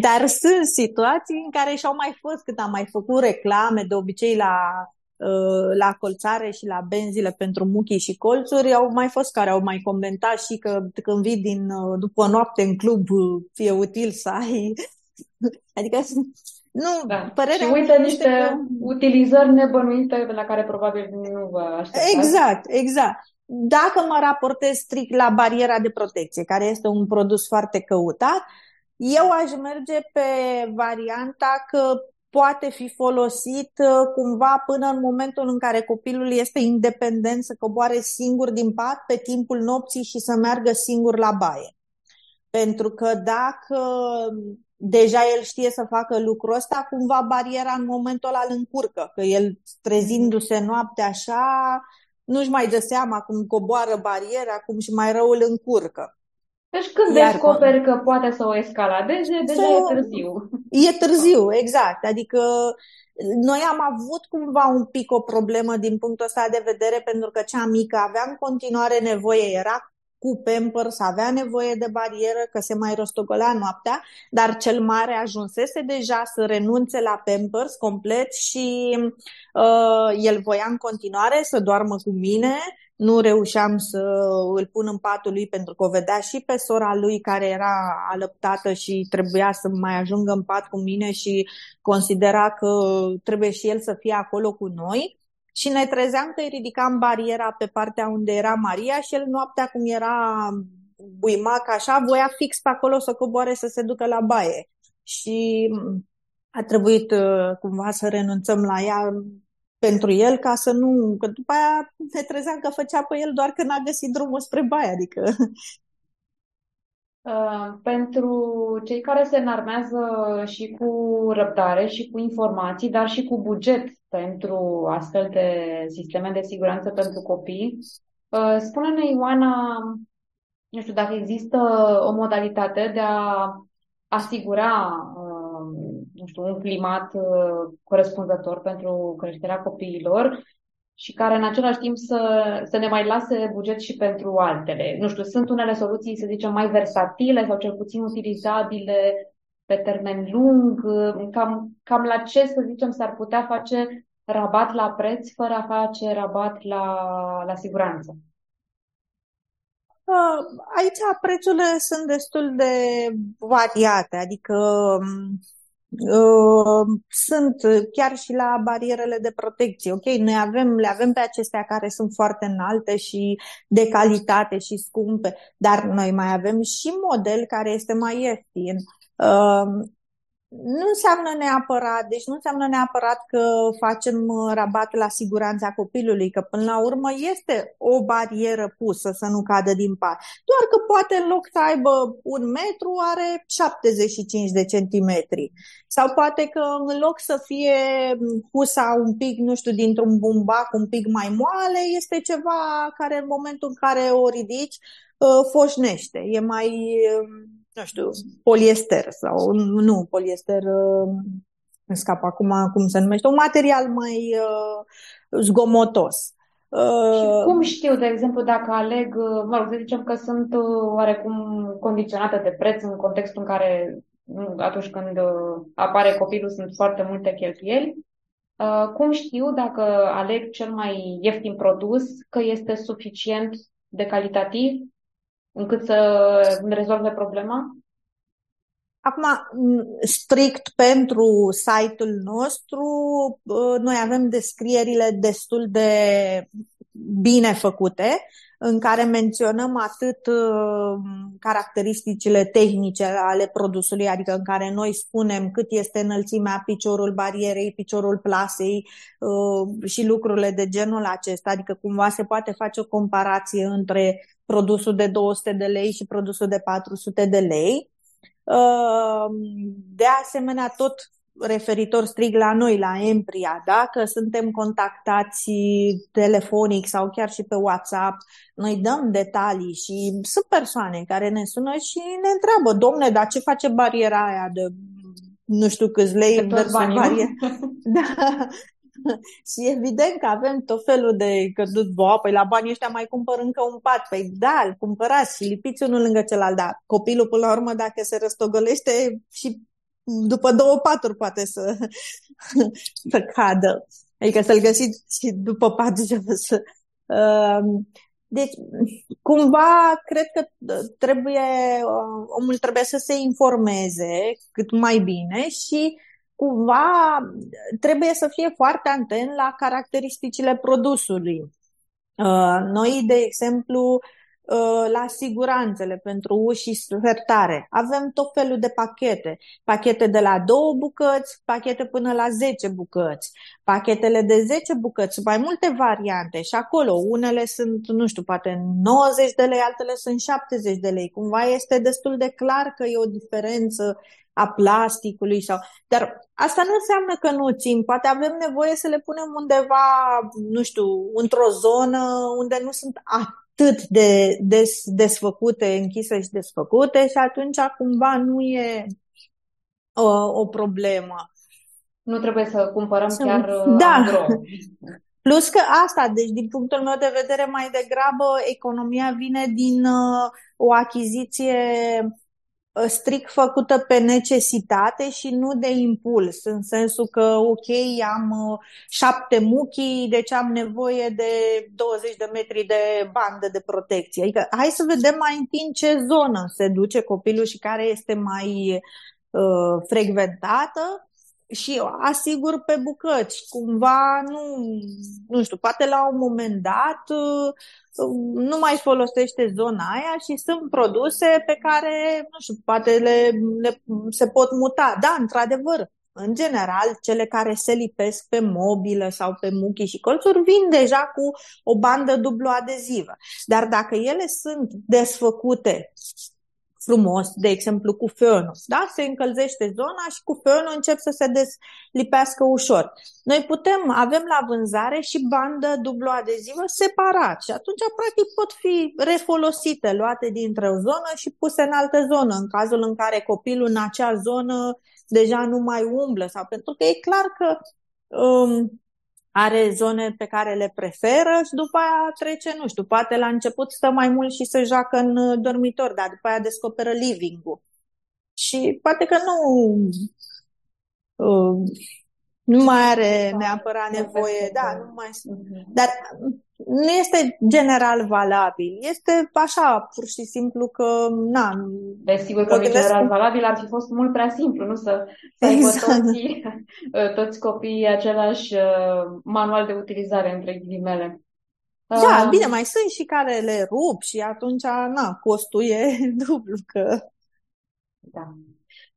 Dar sunt situații în care și-au mai fost, când am mai făcut reclame, de obicei la, uh, la colțare și la benzile pentru muchii și colțuri, au mai fost care au mai comentat și că când vii din, uh, după noapte în club, e util să ai... Adică nu, da. părerea și uite niște că... utilizări nebănuite la care probabil nu vă așteptați. Exact, exact. Dacă mă raportez strict la bariera de protecție, care este un produs foarte căutat, eu aș merge pe varianta că poate fi folosit uh, cumva până în momentul în care copilul este independent să coboare singur din pat pe timpul nopții și să meargă singur la baie. Pentru că dacă deja el știe să facă lucrul ăsta, cumva bariera în momentul ăla îl încurcă, că el trezindu-se noapte așa, nu-și mai dă seama cum coboară bariera, cum și mai rău îl încurcă. Deci când Iar descoperi că poate să o escaladeze, deja e târziu. E târziu, exact. Adică noi am avut cumva un pic o problemă din punctul ăsta de vedere pentru că cea mică avea în continuare nevoie, era cu Pampers avea nevoie de barieră, că se mai rostogolea noaptea, dar cel mare ajunsese deja să renunțe la Pampers complet și uh, el voia în continuare să doarmă cu mine, nu reușeam să îl pun în patul lui pentru că o vedea și pe sora lui care era alăptată și trebuia să mai ajungă în pat cu mine și considera că trebuie și el să fie acolo cu noi și ne trezeam că îi ridicam bariera pe partea unde era Maria și el noaptea cum era buimac așa, voia fix pe acolo să coboare să se ducă la baie. Și a trebuit uh, cumva să renunțăm la ea pentru el ca să nu... Că după aia ne trezeam că făcea pe el doar că n-a găsit drumul spre baie, adică... Uh, pentru cei care se înarmează și cu răbdare și cu informații, dar și cu buget pentru astfel de sisteme de siguranță pentru copii. Uh, spune-ne, Ioana, nu știu dacă există o modalitate de a asigura uh, nu știu, un climat uh, corespunzător pentru creșterea copiilor și care în același timp să, să ne mai lase buget și pentru altele. Nu știu, sunt unele soluții, să zicem, mai versatile sau cel puțin utilizabile pe termen lung, cam, cam la ce, să zicem, s-ar putea face rabat la preț fără a face rabat la, la siguranță? Aici prețurile sunt destul de variate, adică sunt chiar și la barierele de protecție. Ok, noi avem, le avem pe acestea care sunt foarte înalte și de calitate și scumpe, dar noi mai avem și model care este mai ieftin nu înseamnă neapărat, deci nu înseamnă neapărat că facem uh, rabat la siguranța copilului, că până la urmă este o barieră pusă să nu cadă din pat. Doar că poate în loc să aibă un metru, are 75 de centimetri. Sau poate că în loc să fie husa un pic, nu știu, dintr-un bumbac un pic mai moale, este ceva care în momentul în care o ridici, uh, foșnește. E mai um, nu știu, poliester sau nu poliester, uh, îmi scap acum cum se numește, un material mai uh, zgomotos. Și uh, cum știu, de exemplu, dacă aleg, mă rog, să zicem că sunt oarecum condiționată de preț în contextul în care atunci când apare copilul sunt foarte multe cheltuieli, cum știu dacă aleg cel mai ieftin produs că este suficient de calitativ încât să rezolve problema? Acum, strict pentru site-ul nostru, noi avem descrierile destul de bine făcute, în care menționăm atât uh, caracteristicile tehnice ale produsului, adică în care noi spunem cât este înălțimea, piciorul barierei, piciorul plasei uh, și lucrurile de genul acesta, adică cumva se poate face o comparație între produsul de 200 de lei și produsul de 400 de lei. Ehm, de asemenea, tot referitor strict la noi, la Empria, dacă suntem contactați telefonic sau chiar și pe WhatsApp, noi dăm detalii și sunt persoane care ne sună și ne întreabă, domne, dar ce face bariera aia de nu știu câți lei versus bariera? Da, și evident că avem tot felul de cădut boa, păi la banii ăștia mai cumpăr încă un pat. Păi da, îl cumpărați și lipiți unul lângă celălalt, dar copilul până la urmă dacă se răstogolește și după două paturi poate să, să cadă. Adică să-l găsiți și după patru să... Uh, deci, cumva, cred că trebuie, omul trebuie să se informeze cât mai bine și cumva trebuie să fie foarte atent la caracteristicile produsului. Uh, noi, de exemplu, uh, la siguranțele pentru uși și sertare. Avem tot felul de pachete. Pachete de la două bucăți, pachete până la 10 bucăți. Pachetele de 10 bucăți, mai multe variante și acolo unele sunt, nu știu, poate 90 de lei, altele sunt 70 de lei. Cumva este destul de clar că e o diferență a plasticului sau... Dar asta nu înseamnă că nu țin. Poate avem nevoie să le punem undeva, nu știu, într-o zonă unde nu sunt atât de des, desfăcute, închise și desfăcute și atunci cumva nu e o, o problemă. Nu trebuie să cumpărăm Sunt... chiar da. agro. Plus că asta, deci din punctul meu de vedere, mai degrabă economia vine din uh, o achiziție Uh, strict făcută pe necesitate și nu de impuls, în sensul că, ok, am uh, șapte muchii, deci am nevoie de 20 de metri de bandă de protecție. Adică, hai să vedem mai întâi în ce zonă se duce copilul și care este mai uh, frecventată și asigur pe bucăți. Cumva, nu, nu știu, poate la un moment dat uh, nu mai folosește zona aia și sunt produse pe care, nu știu, poate le, le, se pot muta. Da, într-adevăr, în general, cele care se lipesc pe mobilă sau pe muchii și colțuri vin deja cu o bandă dublu adezivă. Dar dacă ele sunt desfăcute frumos, de exemplu cu fönul. Da? Se încălzește zona și cu fönul încep să se deslipească ușor. Noi putem, avem la vânzare și bandă dublu adezivă separat și atunci practic pot fi refolosite, luate dintr-o zonă și puse în altă zonă, în cazul în care copilul în acea zonă deja nu mai umblă sau pentru că e clar că um, are zone pe care le preferă și după aia trece, nu știu, poate la început stă mai mult și se joacă în uh, dormitor, dar după aia descoperă living-ul. Și poate că nu uh, nu mai are neapărat nevoie, da, nu mai mhm. dar nu este general valabil. Este așa, pur și simplu că, na... Desigur că general valabil ar fi fost mult prea simplu, nu să, să exact. aibă toți, toți copiii același uh, manual de utilizare, între ghilimele. Da, uh, bine, mai sunt și care le rup și atunci, na, costul e dublu că... Da.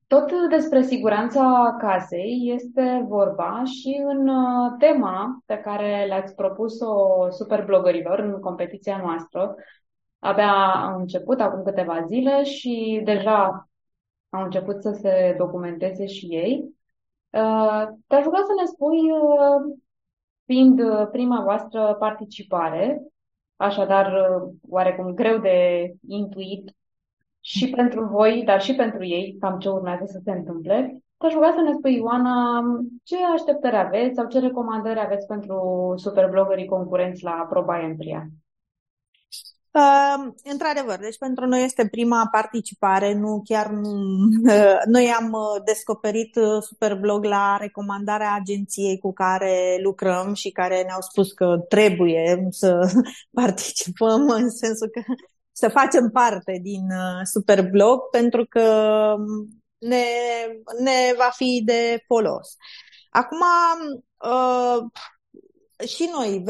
Tot despre siguranța casei este vorba și în uh, tema pe care le-ați propus-o superblogărilor în competiția noastră. Abia au început acum câteva zile și deja au început să se documenteze și ei. Uh, te-aș ruga să ne spui, uh, fiind prima voastră participare, așadar oarecum greu de intuit și pentru voi, dar și pentru ei, cam ce urmează să se întâmple. Te-aș ruga să ne spui, Ioana, ce așteptări aveți sau ce recomandări aveți pentru superblogării concurenți la Proba Empria? Uh, într-adevăr, deci pentru noi este prima participare, nu chiar nu. Uh, noi am uh, descoperit uh, Superblog la recomandarea agenției cu care lucrăm și care ne-au spus că trebuie să participăm în sensul că să facem parte din uh, Superblog pentru că um, ne, ne va fi de folos. Acum, uh, și noi,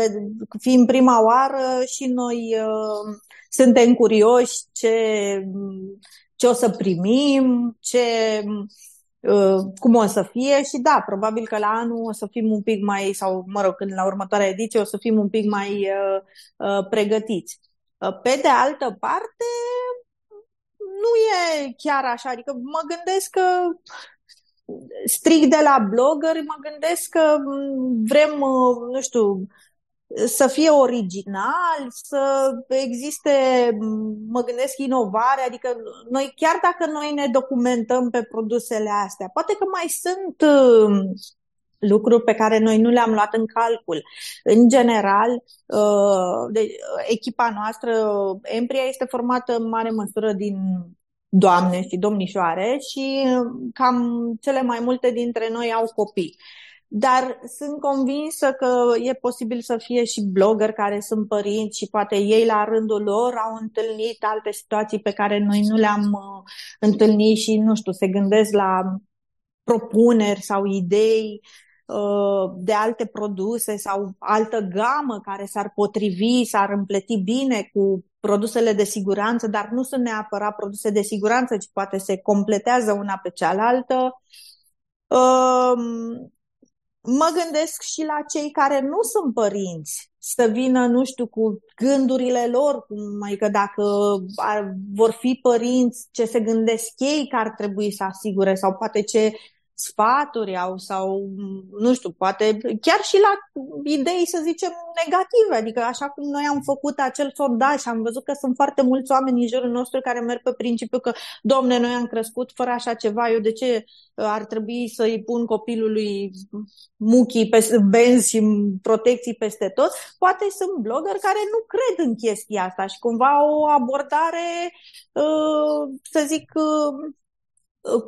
fiind prima oară, și noi uh, suntem curioși ce, ce o să primim, ce, uh, cum o să fie și da, probabil că la anul o să fim un pic mai, sau mă rog, când la următoarea ediție o să fim un pic mai uh, uh, pregătiți. Uh, pe de altă parte, nu e chiar așa, adică mă gândesc că strict de la blogări, mă gândesc că vrem, uh, nu știu, să fie original, să existe, mă gândesc, inovare, adică noi, chiar dacă noi ne documentăm pe produsele astea, poate că mai sunt uh, lucruri pe care noi nu le-am luat în calcul. În general, uh, de, echipa noastră, Empria, este formată în mare măsură din doamne și domnișoare și cam cele mai multe dintre noi au copii. Dar sunt convinsă că e posibil să fie și blogger care sunt părinți și poate ei la rândul lor au întâlnit alte situații pe care noi nu le-am uh, întâlnit și, nu știu, se gândesc la propuneri sau idei Uh, de alte produse sau altă gamă care s-ar potrivi, s-ar împleti bine cu produsele de siguranță, dar nu sunt neapărat produse de siguranță, ci poate se completează una pe cealaltă. Um, mă gândesc și la cei care nu sunt părinți să vină, nu știu, cu gândurile lor, cum, adică dacă ar, vor fi părinți, ce se gândesc ei că ar trebui să asigure sau poate ce sfaturi au sau, nu știu, poate chiar și la idei, să zicem, negative. Adică așa cum noi am făcut acel sondaj și am văzut că sunt foarte mulți oameni în jurul nostru care merg pe principiu că, domne, noi am crescut fără așa ceva, eu de ce ar trebui să-i pun copilului muchii, pe benzi și protecții peste tot? Poate sunt blogger care nu cred în chestia asta și cumva o abordare, uh, să zic, uh,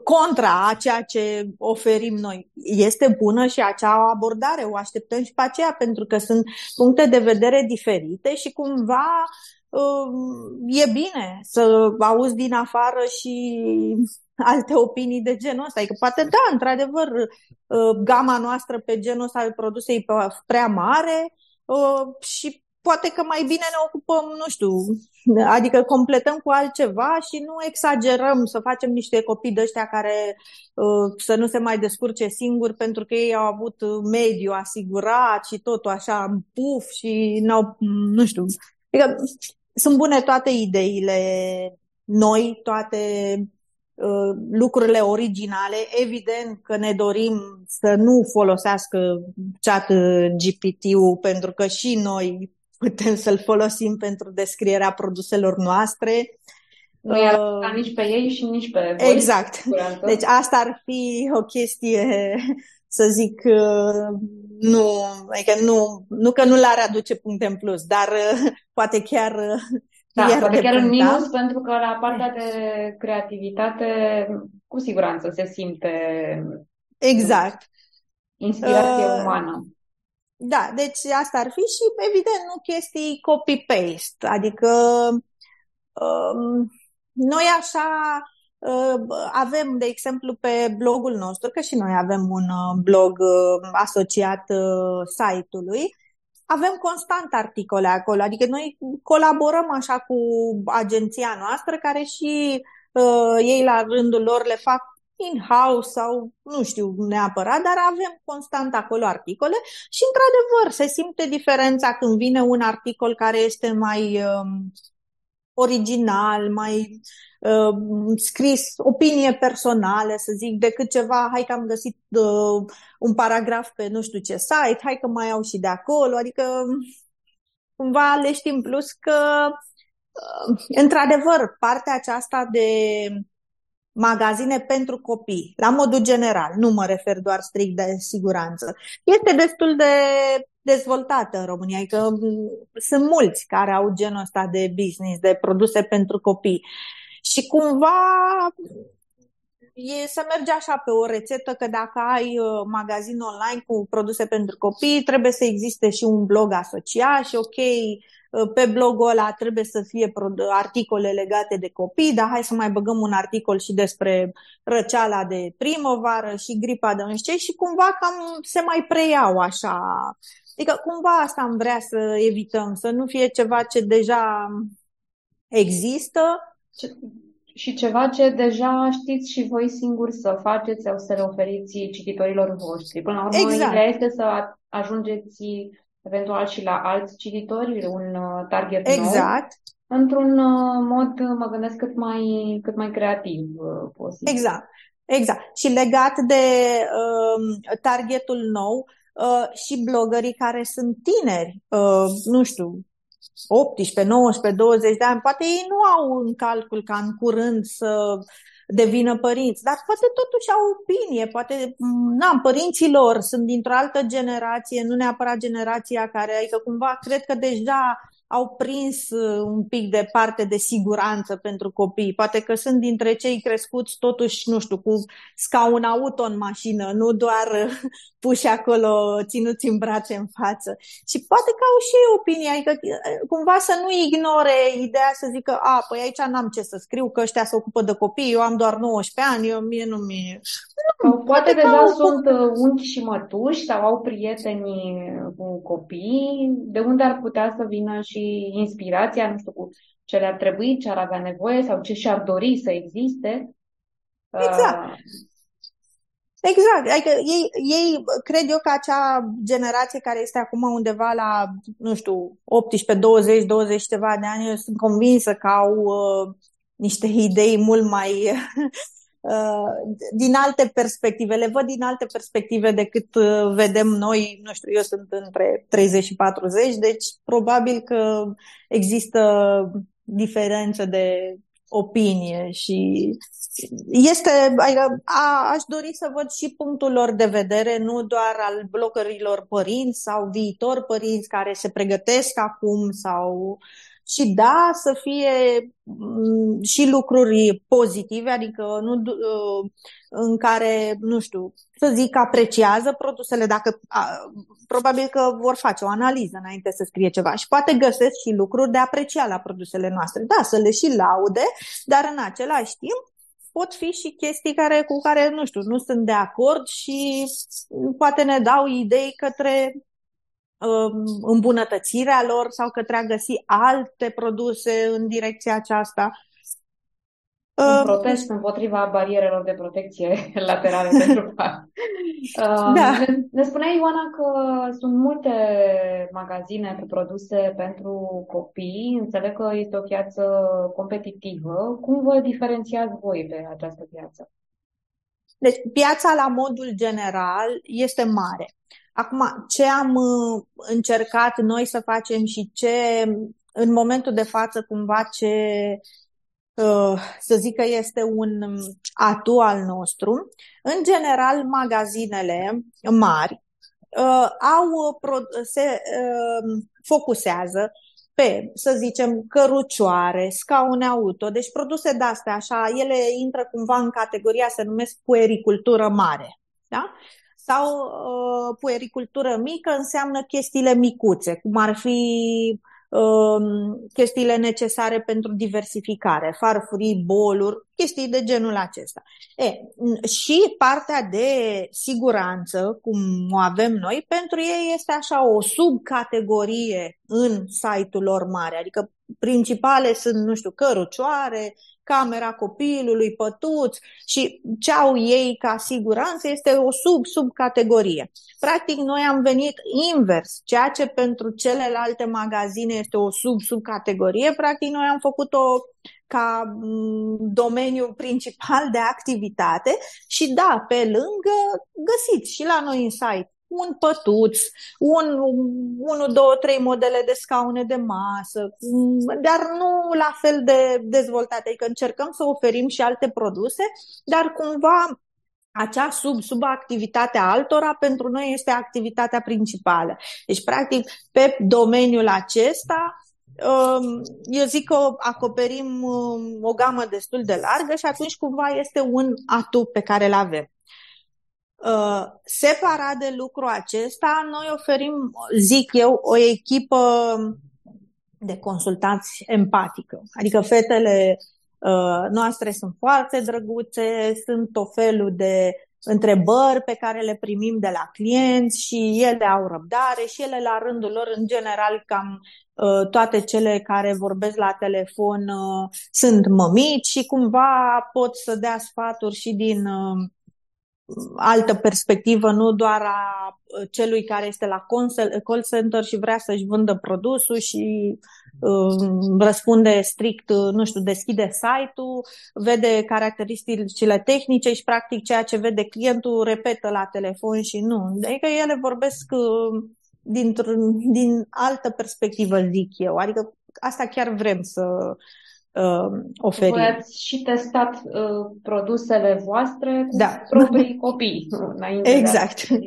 contra a ceea ce oferim noi. Este bună și acea abordare, o așteptăm și pe aceea, pentru că sunt puncte de vedere diferite și cumva um, e bine să auzi din afară și alte opinii de genul ăsta. Adică poate da, într-adevăr, uh, gama noastră pe genul ăsta de produse e prea mare uh, și poate că mai bine ne ocupăm, nu știu, adică completăm cu altceva și nu exagerăm să facem niște copii de ăștia care uh, să nu se mai descurce singuri pentru că ei au avut mediu asigurat și totul așa în puf și n-au, nu știu. Adică sunt bune toate ideile noi, toate uh, lucrurile originale. Evident că ne dorim să nu folosească chat GPT-ul pentru că și noi putem să-l folosim pentru descrierea produselor noastre. Nu i uh, nici pe ei și nici pe voi. Exact. Deci asta ar fi o chestie, să zic, uh, nu, adică nu, nu că nu l-ar aduce puncte în plus, dar uh, poate chiar uh, da, poate chiar în minus, pentru că la partea de creativitate, cu siguranță se simte exact. inspirație uh, umană. Da, deci asta ar fi și, evident, nu chestii copy-paste. Adică um, noi așa uh, avem, de exemplu, pe blogul nostru, că și noi avem un uh, blog uh, asociat uh, site-ului, avem constant articole acolo, adică noi colaborăm așa cu agenția noastră care și uh, ei la rândul lor le fac in-house sau nu știu neapărat, dar avem constant acolo articole și, într-adevăr, se simte diferența când vine un articol care este mai um, original, mai uh, scris opinie personală, să zic, decât ceva, hai că am găsit uh, un paragraf pe nu știu ce site, hai că mai iau și de acolo, adică cumva le știm plus că uh, într-adevăr partea aceasta de magazine pentru copii, la modul general, nu mă refer doar strict de siguranță, este destul de dezvoltată în România, adică mm, sunt mulți care au genul ăsta de business, de produse pentru copii. Și cumva e să mergi așa pe o rețetă că dacă ai uh, magazin online cu produse pentru copii, trebuie să existe și un blog asociat și ok, uh, pe blogul ăla trebuie să fie articole legate de copii, dar hai să mai băgăm un articol și despre răceala de primăvară și gripa de nu știu ce și cumva cam se mai preiau așa. Adică cumva asta am vrea să evităm, să nu fie ceva ce deja există. Ce și ceva ce deja știți și voi singuri să faceți sau să le oferiți cititorilor voștri. Până la urmă, exact. ideea este să ajungeți eventual și la alți cititori, un uh, target exact. nou, într-un uh, mod, mă gândesc, cât mai, cât mai creativ uh, posibil. Exact. Exact. Și legat de uh, targetul nou, uh, și blogării care sunt tineri, uh, nu știu, 18, 19, 20 de ani, poate ei nu au în calcul ca în curând să devină părinți, dar poate totuși au opinie, poate, na, părinții lor sunt dintr-o altă generație, nu neapărat generația care, adică cumva cred că deja au prins uh, un pic de parte de siguranță pentru copii. Poate că sunt dintre cei crescuți totuși, nu știu, cu scaun auto în mașină, nu doar uh, puși acolo, ținuți în brațe în față. Și poate că au și ei opinie, adică uh, cumva să nu ignore ideea să zică, a, păi aici n-am ce să scriu, că ăștia se ocupă de copii, eu am doar 19 ani, eu mie nu mi sau poate, poate deja au... sunt unchi și mătuși sau au prieteni cu copii, de unde ar putea să vină și și inspirația, nu știu, cu ce le-ar trebui, ce ar avea nevoie sau ce și-ar dori să existe. Exact. Uh... Exact. Adică ei, ei, cred eu că acea generație care este acum undeva la, nu știu, 18, 20, 20 ceva de ani, eu sunt convinsă că au uh, niște idei mult mai Uh, din alte perspective, le văd din alte perspective decât uh, vedem noi, nu știu, eu sunt între 30 și 40, deci probabil că există diferență de opinie și este, adică, a, aș dori să văd și punctul lor de vedere, nu doar al blogărilor părinți sau viitor părinți care se pregătesc acum sau și da, să fie mm, și lucruri pozitive, adică nu, uh, în care, nu știu, să zic, apreciază produsele, dacă probabil că vor face o analiză înainte să scrie ceva și poate găsesc și lucruri de apreciat la produsele noastre. Da, să le și laude, dar în același timp pot fi și chestii care, cu care, nu știu, nu sunt de acord și poate ne dau idei către Um, îmbunătățirea lor sau către a găsi alte produse în direcția aceasta. Un um, protest împotriva barierelor de protecție laterale pentru fac. Um, da. Ne, ne spunea Ioana că sunt multe magazine cu produse pentru copii. Înțeleg că este o piață competitivă. Cum vă diferențiați voi pe această piață? Deci, piața la modul general este mare. Acum, ce am uh, încercat noi să facem și ce în momentul de față cumva ce uh, să zic că este un atu al nostru, în general magazinele mari uh, au, se focusează pe, să zicem, cărucioare, scaune auto, deci produse de-astea, așa, ele intră cumva în categoria, se numesc puericultură mare. Da? Sau uh, puericultură mică înseamnă chestiile micuțe, cum ar fi uh, chestiile necesare pentru diversificare, farfurii, boluri, chestii de genul acesta. E, și partea de siguranță, cum o avem noi, pentru ei este așa o subcategorie în site-ul lor mare, adică principale sunt, nu știu, cărucioare, camera copilului, pătuți și ce au ei ca siguranță este o sub-subcategorie. Practic, noi am venit invers, ceea ce pentru celelalte magazine este o sub-subcategorie, practic noi am făcut-o ca mm, domeniu principal de activitate și da, pe lângă găsiți și la noi în site un pătuț, un, unu, două, trei modele de scaune de masă, dar nu la fel de dezvoltate. Adică încercăm să oferim și alte produse, dar cumva acea sub, sub activitatea altora pentru noi este activitatea principală. Deci, practic, pe domeniul acesta um, eu zic că acoperim um, o gamă destul de largă și atunci cumva este un atu pe care îl avem. Uh, separat de lucru acesta, noi oferim, zic eu, o echipă de consultanți empatică. Adică fetele uh, noastre sunt foarte drăguțe, sunt o felul de întrebări pe care le primim de la clienți și ele au răbdare și ele la rândul lor, în general, cam uh, toate cele care vorbesc la telefon uh, sunt mămici și cumva pot să dea sfaturi și din uh, altă perspectivă, nu doar a uh, celui care este la call center și vrea să-și vândă produsul și uh, răspunde strict, uh, nu știu, deschide site-ul, vede caracteristicile tehnice și practic ceea ce vede clientul repetă la telefon și nu. Adică ele vorbesc uh, din altă perspectivă, zic eu. Adică asta chiar vrem să, uh, oferim. Voi ați și testat uh, produsele voastre cu da. proprii copii înainte exact. de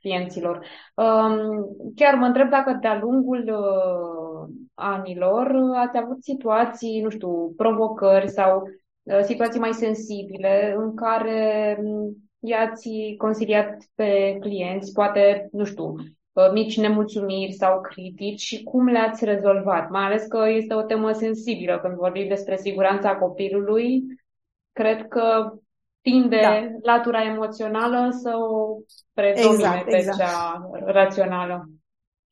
clienților. Um, chiar mă întreb dacă de-a lungul uh, anilor ați avut situații, nu știu, provocări sau uh, situații mai sensibile în care um, i-ați consiliat pe clienți, poate, nu știu, Uh, mici nemulțumiri sau critici și cum le-ați rezolvat? Mai ales că este o temă sensibilă când vorbim despre siguranța copilului. Cred că tinde da. latura emoțională să o predomine exact, pe exact. cea rațională.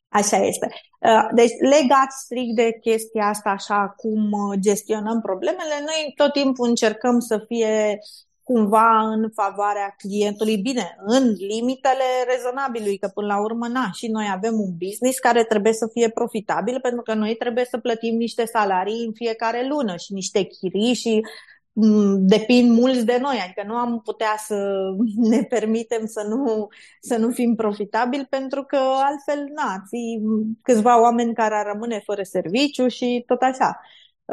Așa este. Uh, deci, legat strict de chestia asta, așa cum uh, gestionăm problemele, noi tot timpul încercăm să fie cumva în favoarea clientului, bine, în limitele rezonabilului, că până la urmă, na, și noi avem un business care trebuie să fie profitabil pentru că noi trebuie să plătim niște salarii în fiecare lună și niște chirii și mm, depind mulți de noi, adică nu am putea să ne permitem să nu, să nu fim profitabili pentru că altfel, na, fi câțiva oameni care ar rămâne fără serviciu și tot așa.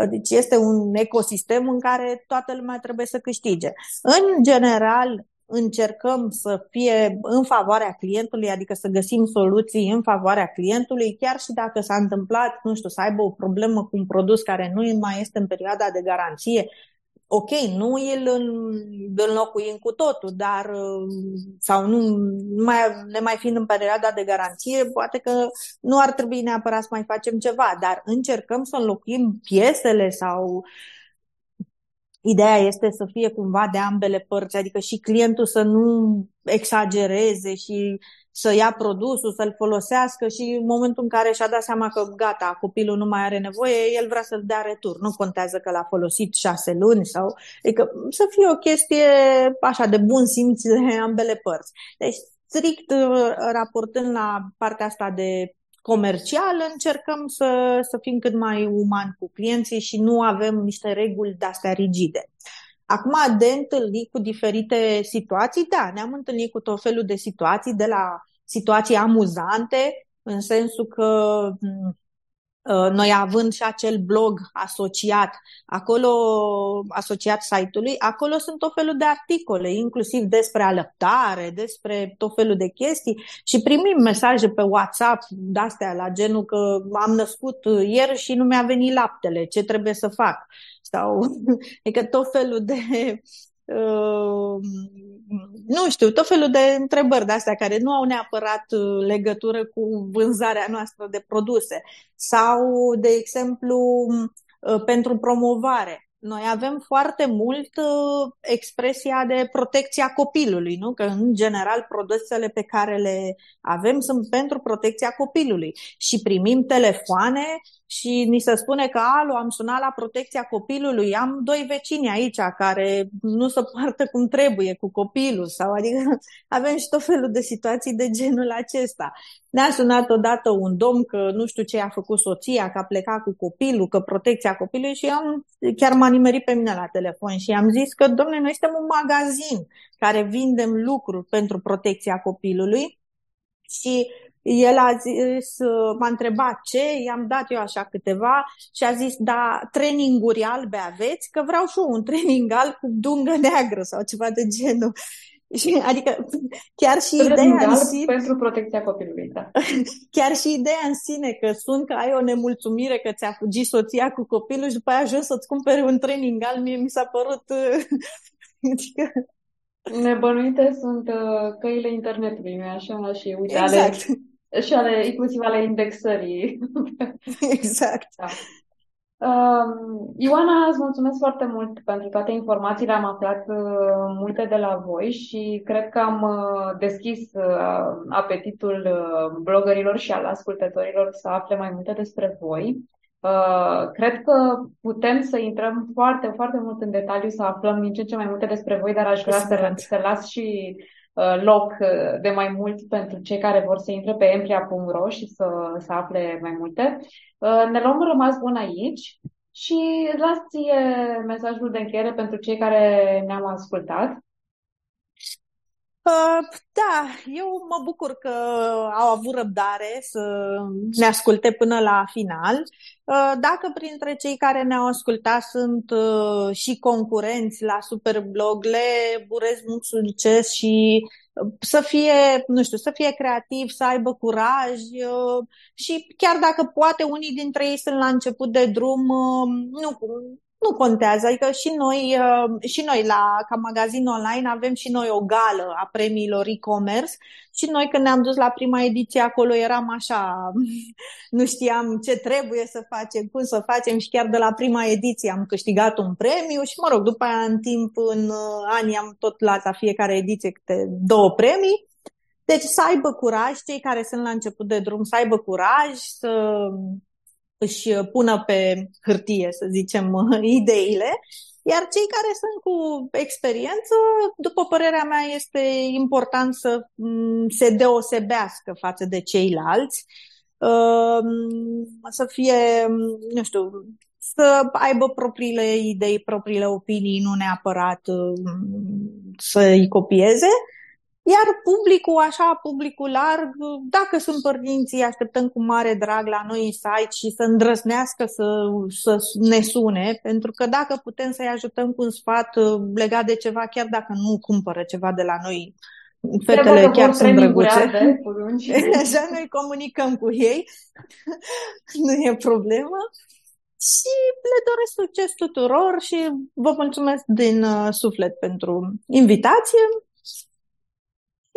Deci este un ecosistem în care toată lumea trebuie să câștige. În general, încercăm să fie în favoarea clientului, adică să găsim soluții în favoarea clientului, chiar și dacă s-a întâmplat, nu știu, să aibă o problemă cu un produs care nu mai este în perioada de garanție, ok, nu îl înlocuim cu totul, dar sau nu, nu mai, ne mai fiind în perioada de garanție, poate că nu ar trebui neapărat să mai facem ceva, dar încercăm să înlocuim piesele sau Ideea este să fie cumva de ambele părți, adică și clientul să nu exagereze și să ia produsul, să-l folosească și în momentul în care și-a dat seama că gata, copilul nu mai are nevoie, el vrea să-l dea retur. Nu contează că l-a folosit șase luni sau... Adică să fie o chestie așa de bun simț de ambele părți. Deci, strict uh, raportând la partea asta de comercial, încercăm să, să fim cât mai umani cu clienții și nu avem niște reguli de-astea rigide. Acum, de întâlnit cu diferite situații, da, ne-am întâlnit cu tot felul de situații, de la situații amuzante, în sensul că Uh, noi având și acel blog asociat, acolo, asociat site-ului, acolo sunt tot felul de articole, inclusiv despre alăptare, despre tot felul de chestii și primim mesaje pe WhatsApp de-astea la genul că am născut ieri și nu mi-a venit laptele, ce trebuie să fac? Sau, adică tot felul de Uh, nu știu, tot felul de întrebări de astea care nu au neapărat uh, legătură cu vânzarea noastră de produse sau, de exemplu, uh, pentru promovare. Noi avem foarte mult expresia de protecția copilului, nu? Că, în general, produsele pe care le avem sunt pentru protecția copilului și primim telefoane și ni se spune că, alo, am sunat la protecția copilului, am doi vecini aici care nu se poartă cum trebuie cu copilul sau adică avem și tot felul de situații de genul acesta. Ne-a sunat odată un domn că nu știu ce a făcut soția, că a plecat cu copilul, că protecția copilului și am, chiar m-a nimerit pe mine la telefon și am zis că, domne, noi suntem un magazin care vindem lucruri pentru protecția copilului și el a zis, m-a întrebat ce, i-am dat eu așa câteva și a zis, da, traininguri albe aveți? Că vreau și eu un training alb cu dungă neagră sau ceva de genul. Și, adică chiar și ideea în sine... pentru protecția copilului, da. Chiar și ideea în sine că sunt că ai o nemulțumire că ți-a fugit soția cu copilul și după aia ajuns să-ți cumpere un training alb, mie mi s-a părut... adică... Nebănuite sunt uh, căile internetului, nu așa? Și uite, exact. ale și ale, inclusiv ale indexării. Exact. Da. Uh, Ioana, îți mulțumesc foarte mult pentru toate informațiile. Am aflat uh, multe de la voi și cred că am uh, deschis uh, apetitul uh, blogărilor și al ascultătorilor să afle mai multe despre voi. Uh, cred că putem să intrăm foarte, foarte mult în detaliu, să aflăm din ce în ce mai multe despre voi, dar aș vrea să, să las și Uh, loc uh, de mai mult pentru cei care vor să intre pe empria.ro și să, să afle mai multe. Uh, ne luăm rămas bun aici și las ție mesajul de încheiere pentru cei care ne-au ascultat. Da, eu mă bucur că au avut răbdare să ne asculte până la final. Dacă printre cei care ne-au ascultat sunt și concurenți la Superblog, le urez mult succes și să fie, nu știu, să fie creativ, să aibă curaj și chiar dacă poate unii dintre ei sunt la început de drum, nu, nu contează, adică și noi, uh, și noi la, ca magazin online avem și noi o gală a premiilor e-commerce și noi când ne-am dus la prima ediție acolo eram așa, nu știam ce trebuie să facem, cum să facem și chiar de la prima ediție am câștigat un premiu și mă rog, după aia în timp, în uh, ani am tot luat la fiecare ediție câte două premii. Deci să aibă curaj, cei care sunt la început de drum, să aibă curaj, să își pună pe hârtie, să zicem, ideile, iar cei care sunt cu experiență, după părerea mea, este important să mm, se deosebească față de ceilalți, um, să fie, nu știu, să aibă propriile idei, propriile opinii, nu neapărat mm, să îi copieze iar publicul, așa, publicul larg, dacă sunt părinții, așteptăm cu mare drag la noi în site și să îndrăznească să, să ne sune, pentru că dacă putem să-i ajutăm cu un sfat uh, legat de ceva, chiar dacă nu cumpără ceva de la noi, fetele chiar sunt drăguțe. Așa noi comunicăm cu ei, nu e problemă. Și le doresc succes tuturor și vă mulțumesc din uh, suflet pentru invitație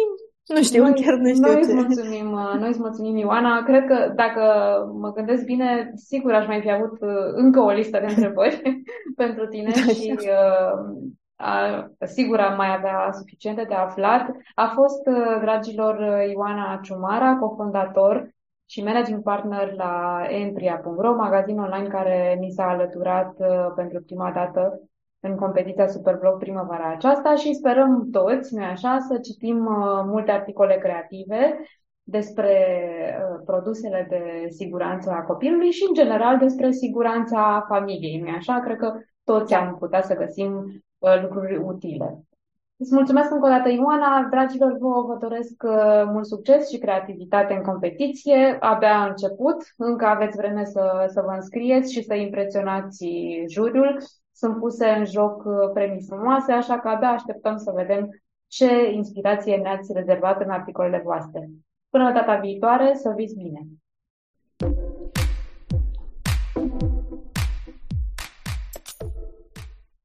nu știu, noi, chiar nu știu noi ce. Îți mulțumim, uh, noi îți mulțumim, Ioana. Cred că dacă mă gândesc bine, sigur aș mai fi avut uh, încă o listă de întrebări pentru tine da, și uh, a, sigur am mai avea suficiente de aflat. A fost, uh, dragilor, Ioana Ciumara, cofondator și managing partner la empria.ro, magazin online care mi s-a alăturat uh, pentru prima dată în competiția Superblog primăvara aceasta și sperăm toți, noi așa, să citim uh, multe articole creative despre uh, produsele de siguranță a copilului și, în general, despre siguranța familiei. nu așa? Cred că toți am putea să găsim uh, lucruri utile. Îți mulțumesc încă o dată, Ioana. Dragilor, vă, vă doresc mult succes și creativitate în competiție. Abia a început, încă aveți vreme să, să vă înscrieți și să impresionați juriul sunt puse în joc uh, premii frumoase, așa că abia așteptăm să vedem ce inspirație ne-ați rezervat în articolele voastre. Până data viitoare, să fiți bine!